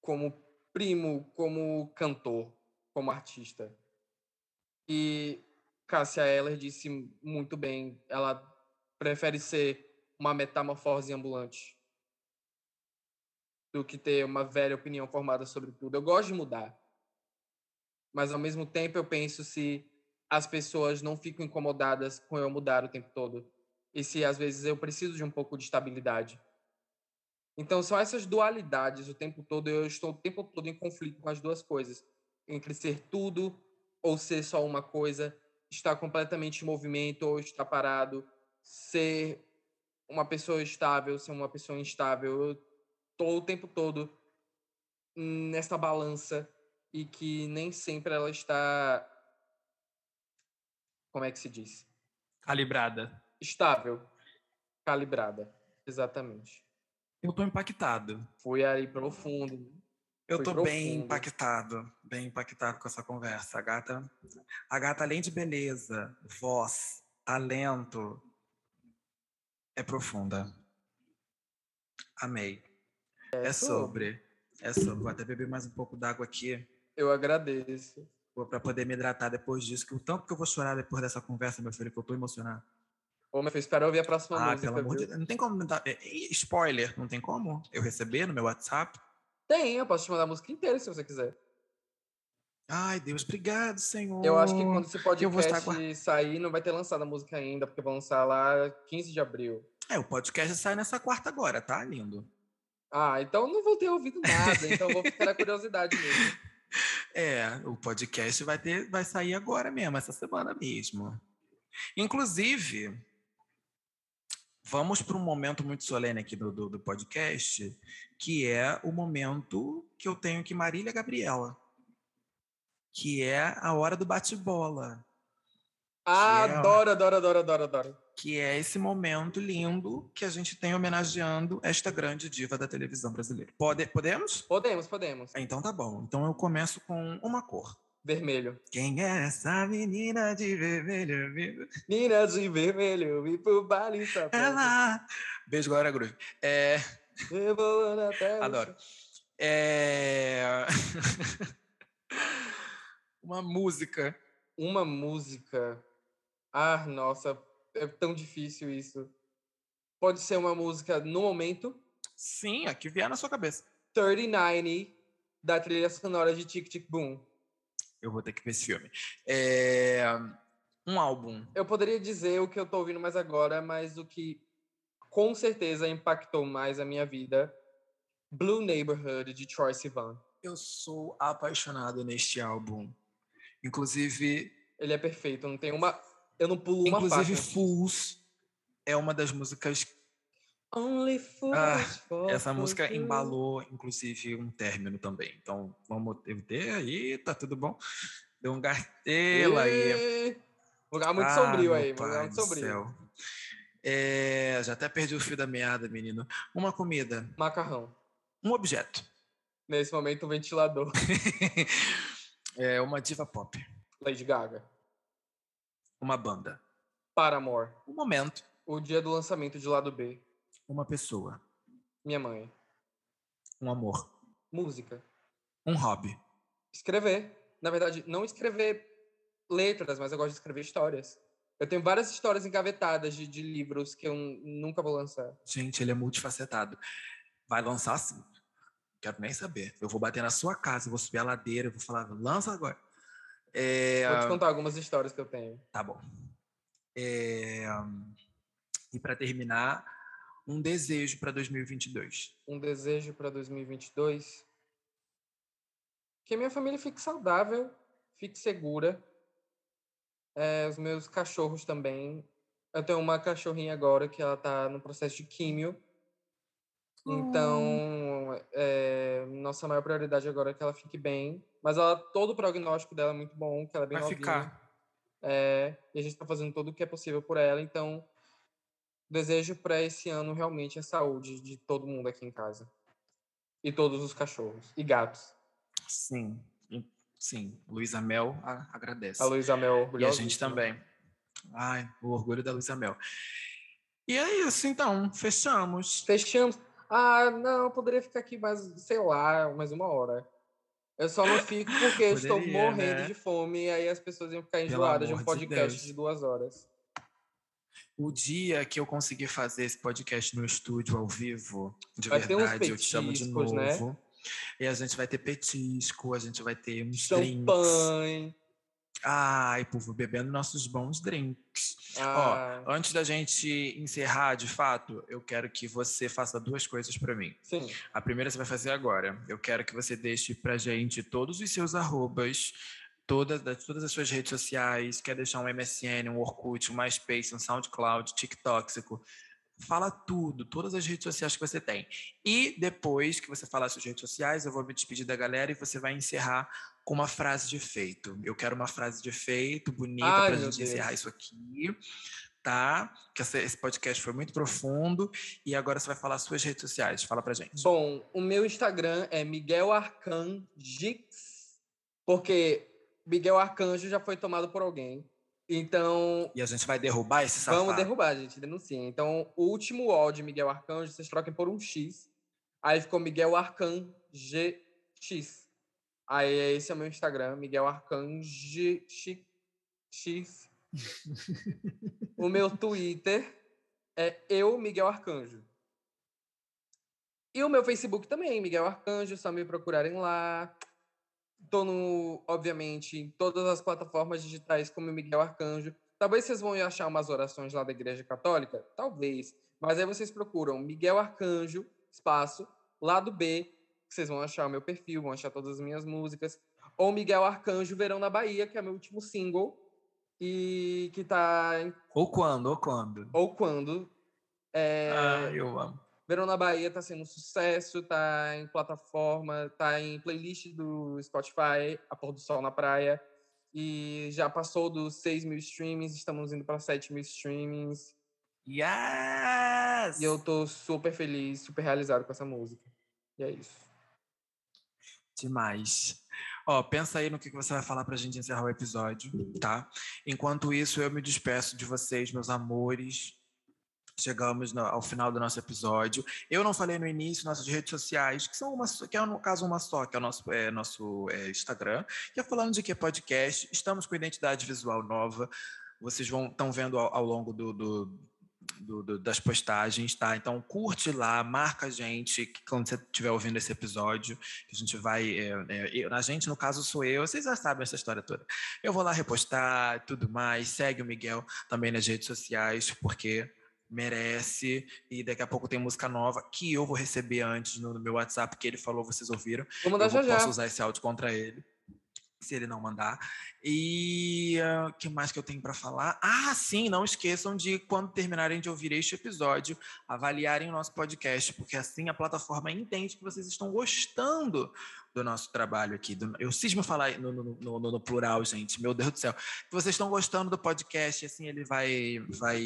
como primo, como cantor, como artista? E Cássia Eller disse muito bem, ela prefere ser uma metamorfose ambulante do que ter uma velha opinião formada sobre tudo. Eu gosto de mudar. Mas ao mesmo tempo eu penso se as pessoas não ficam incomodadas com eu mudar o tempo todo. E se às vezes eu preciso de um pouco de estabilidade. Então são essas dualidades o tempo todo, eu estou o tempo todo em conflito com as duas coisas, entre ser tudo ou ser só uma coisa, estar completamente em movimento ou estar parado, ser uma pessoa estável, ser uma pessoa instável. Eu estou o tempo todo nessa balança e que nem sempre ela está. Como é que se diz? Calibrada. Estável. Calibrada. Exatamente. Eu tô impactado. Fui aí profundo. Eu tô profundo. bem impactado, bem impactado com essa conversa. A gata, a gata além de beleza, voz, talento, é profunda. Amei. É, é sobre. É sobre. Vou até beber mais um pouco d'água aqui. Eu agradeço. Para poder me hidratar depois disso, que o tanto que eu vou chorar depois dessa conversa, meu filho, que eu tô emocionado. Ô, meu filho, espera ouvir a próxima ah, música. Pelo amor de... Não tem como. Dar... É, spoiler, não tem como eu receber no meu WhatsApp? Tem, eu posso te mandar a música inteira se você quiser. Ai, Deus, obrigado, Senhor. Eu acho que quando esse podcast estar... sair, não vai ter lançado a música ainda, porque vão lançar lá 15 de abril. É, o podcast sai nessa quarta agora, tá, lindo? Ah, então não vou ter ouvido nada, então vou ficar na curiosidade mesmo. É, o podcast vai ter, vai sair agora mesmo, essa semana mesmo. Inclusive, vamos para um momento muito solene aqui do, do, do, podcast, que é o momento que eu tenho que Marília Gabriela, que é a hora do bate-bola. Adoro, adoro, adoro, adoro, adoro. Que é esse momento lindo que a gente tem homenageando esta grande diva da televisão brasileira. Pode, podemos? Podemos, podemos. Então tá bom. Então eu começo com uma cor. Vermelho. Quem é essa menina de vermelho? Menina de vermelho, vi pro baile Ela. Beijo, Glória Groove. É. Adoro. É. Uma música. Uma música. Ah, nossa, é tão difícil isso. Pode ser uma música no momento. Sim, aqui vier na sua cabeça. 39 da trilha sonora de Tic Tic Boom. Eu vou ter que ver esse filme. É... Um álbum. Eu poderia dizer o que eu tô ouvindo mais agora, mas o que com certeza impactou mais a minha vida, Blue Neighborhood de Troy Sivan. Eu sou apaixonado neste álbum. Inclusive, ele é perfeito, não tem uma eu não pulo uma Inclusive Fools é uma das músicas Only fools ah, essa música embalou, inclusive, um término também. Então, vamos ter aí, tá tudo bom. Deu um gartelo aí. Lugar muito ah, sombrio aí, lugar muito sombrio. Céu. É, já até perdi o fio da meada, menino. Uma comida. Macarrão. Um objeto. Nesse momento, um ventilador. é uma diva pop. Lady Gaga. Uma banda. Paramore. Um momento. O dia do lançamento de lado B. Uma pessoa. Minha mãe. Um amor. Música. Um hobby. Escrever. Na verdade, não escrever letras, mas eu gosto de escrever histórias. Eu tenho várias histórias engavetadas de, de livros que eu nunca vou lançar. Gente, ele é multifacetado. Vai lançar sim. Quero nem saber. Eu vou bater na sua casa, vou subir a ladeira, vou falar, lança agora. É... Vou te contar algumas histórias que eu tenho. Tá bom. É... E para terminar, um desejo para 2022. Um desejo para 2022? Que a minha família fique saudável, fique segura, é, os meus cachorros também. Eu tenho uma cachorrinha agora que ela tá no processo de químio. Então, é, nossa maior prioridade agora é que ela fique bem. Mas ela, todo o prognóstico dela é muito bom, que ela é bem Vai novinha. ficar. É, e a gente está fazendo tudo o que é possível por ela. Então, desejo para esse ano realmente a saúde de todo mundo aqui em casa. E todos os cachorros. E gatos. Sim. Sim, Luísa Mel agradece. A Luísa Mel. E a gente também. Ai, o orgulho da Luísa Mel. E é isso, então. Fechamos. Fechamos. Ah, não, poderia ficar aqui mais, sei lá, mais uma hora. Eu só não fico porque poderia, estou morrendo né? de fome e aí as pessoas iam ficar enjoadas de um podcast de, de, duas horas. O dia que eu conseguir fazer esse podcast no estúdio ao vivo, de Vai verdade, eu te chamo de né? novo. Né? E a gente vai ter petisco, a gente vai ter uns Champanhe. drinks. Ai, povo, bebendo nossos bons drinks. Ah. Ó, antes da gente encerrar, de fato, eu quero que você faça duas coisas para mim. Sim. A primeira você vai fazer agora. Eu quero que você deixe pra gente todos os seus arrobas, todas, todas as suas redes sociais, quer deixar um MSN, um Orkut, um MySpace, um SoundCloud, TikTok, Fala tudo, todas as redes sociais que você tem. E depois que você falar suas redes sociais, eu vou me despedir da galera e você vai encerrar com uma frase de efeito. Eu quero uma frase de efeito bonita para a gente Deus. encerrar isso aqui, tá? Que esse podcast foi muito profundo e agora você vai falar suas redes sociais. Fala pra gente. Bom, o meu Instagram é Miguel Arcangix, porque Miguel Arcanjo já foi tomado por alguém. Então. E a gente vai derrubar esse safado? Vamos derrubar, gente, denuncia. Então, o último O de Miguel Arcanjo, vocês troquem por um X. Aí ficou Miguel Arcanjo X. Aí esse é o meu Instagram, Miguel Arcanjo X. o meu Twitter é eu, Miguel Arcanjo. E o meu Facebook também, Miguel Arcanjo, só me procurarem lá. Tô no, obviamente, em todas as plataformas digitais como Miguel Arcanjo. Talvez vocês vão achar umas orações lá da Igreja Católica, talvez. Mas aí vocês procuram Miguel Arcanjo, espaço, lado B, que vocês vão achar o meu perfil, vão achar todas as minhas músicas. Ou Miguel Arcanjo, Verão na Bahia, que é meu último single. E que tá. Ou quando, ou quando. Ou quando. É... Ah, eu amo. Verão na Bahia tá sendo um sucesso, tá em plataforma, tá em playlist do Spotify, A Pôr do Sol na Praia. E já passou dos 6 mil streamings, estamos indo para 7 mil streamings. Yes! E eu tô super feliz, super realizado com essa música. E é isso. Demais. Ó, pensa aí no que você vai falar pra gente encerrar o episódio, tá? Enquanto isso, eu me despeço de vocês, meus amores. Chegamos no, ao final do nosso episódio. Eu não falei no início nossas redes sociais, que são uma, que é no caso uma só, que é o nosso, é, nosso é, Instagram, que é falando de que é podcast. Estamos com identidade visual nova. Vocês vão estão vendo ao, ao longo do, do, do, do, das postagens, tá? Então curte lá, marca a gente quando você estiver ouvindo esse episódio, que a gente vai. É, é, a gente, no caso, sou eu, vocês já sabem essa história toda. Eu vou lá repostar tudo mais, segue o Miguel também nas redes sociais, porque merece. E daqui a pouco tem música nova que eu vou receber antes no, no meu WhatsApp, que ele falou, vocês ouviram. Vou mandar eu já vou, já. posso usar esse áudio contra ele. Se ele não mandar. E o que mais que eu tenho para falar? Ah, sim, não esqueçam de, quando terminarem de ouvir este episódio, avaliarem o nosso podcast, porque assim a plataforma entende que vocês estão gostando do nosso trabalho aqui. Do, eu cismo falar no, no, no, no, plural, gente, meu Deus do céu. Que vocês estão gostando do podcast, assim ele vai, vai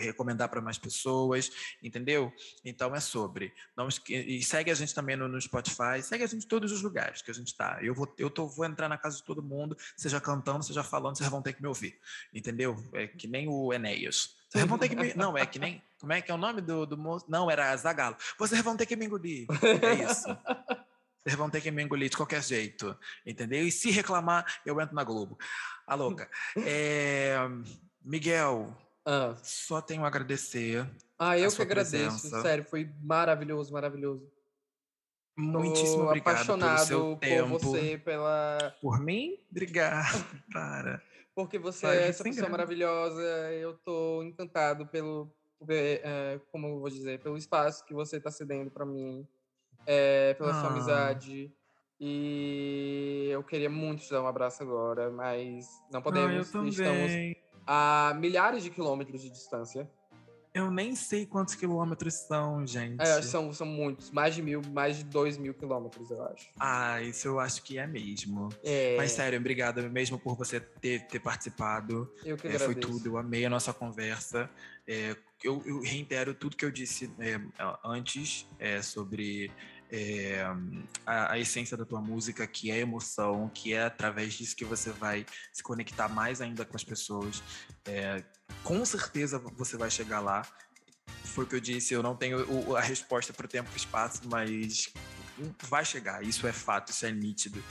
recomendar para mais pessoas, entendeu? Então é sobre. Não, e segue a gente também no, Spotify, segue a gente em todos os lugares que a gente está. Eu, vou, eu tô, vou entrar na casa de todo mundo, seja cantando, seja falando, vocês vão ter que me ouvir, entendeu? É que nem o Enéas. Vocês vão ter que me... Não, é que nem. Como é que é o nome do, do moço? Não, era Zagalo. Vocês vão ter que me engolir. É isso. Vocês vão ter que me engolir de qualquer jeito, entendeu? E se reclamar, eu entro na Globo. A louca. É, Miguel, Ah, só tenho a agradecer. ah eu que agradeço. presença. Sério, foi maravilhoso, maravilhoso. Muitíssimo Tô obrigado apaixonado pelo seu tempo. por você, pela. Por mim? Obrigado, para. Porque você Ai, é essa pessoa maravilhosa. Eu tô encantado pelo. eh, como eu vou dizer? Pelo espaço que você tá cedendo para mim. Eh, pela sua Ah. amizade. E eu queria muito te dar um abraço agora, mas não Ah, eu podemos. Estamos também. a milhares de quilômetros de distância. Eu nem sei quantos quilômetros são, gente. É, são, são muitos, mais de mil, mais de dois mil quilômetros, eu acho. Ah, isso eu acho que é mesmo. É, Mas sério, obrigado mesmo por você ter, ter participado. eu que É, agradeço. foi tudo, eu amei a nossa conversa. É, eu, eu reitero tudo que eu disse é, antes é, sobre é, a, a essência da tua música, que é emoção, que é através disso que você vai se conectar mais ainda com as pessoas. É, com certeza você vai chegar lá. Foi o que eu disse, eu não tenho a resposta para o tempo e espaço, mas vai chegar, isso é fato, isso é nítido.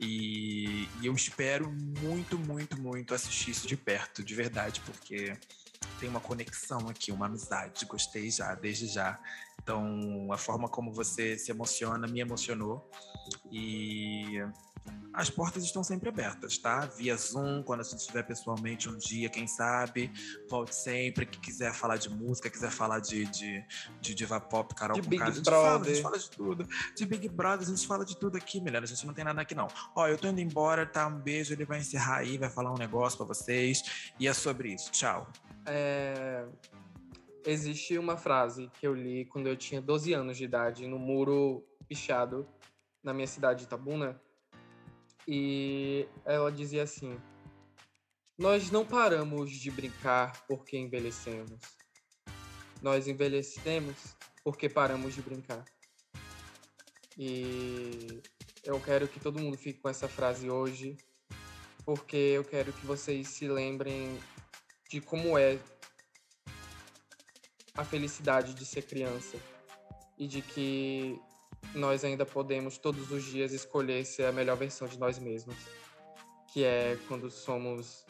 E, e eu espero muito, muito, muito assistir isso de perto, de verdade, porque tem uma conexão aqui, uma amizade. Gostei já, desde já. Então, a forma como você se emociona me emocionou. E as portas estão sempre abertas, tá? Via Zoom, quando a gente estiver pessoalmente um dia, quem sabe. Volte sempre. Que quiser falar de música, quiser falar de, de, de diva pop, Carol De com Big a gente fala, a Brother. gente fala de tudo. De Big Brother, a gente fala de tudo aqui, melhor. A gente não tem nada aqui, não. Ó, eu tô indo embora, tá? Um beijo, ele vai encerrar aí, vai falar um negócio pra vocês. E é sobre isso. Tchau. É, Existe uma frase que eu li quando eu tinha 12 anos de idade, no muro pichado na minha cidade de Itabuna. E ela dizia assim: Nós não paramos de brincar porque envelhecemos. Nós envelhecemos porque paramos de brincar. E eu quero que todo mundo fique com essa frase hoje, porque eu quero que vocês se lembrem de como é a felicidade de ser criança e de que nós ainda podemos todos os dias escolher ser a melhor versão de nós mesmos, que é quando somos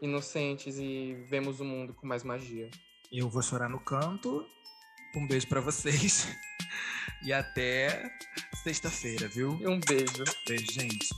inocentes e vemos o mundo com mais magia. Eu vou chorar no canto. Um beijo pra vocês. E até sexta-feira, viu? E um beijo. Beijo, gente.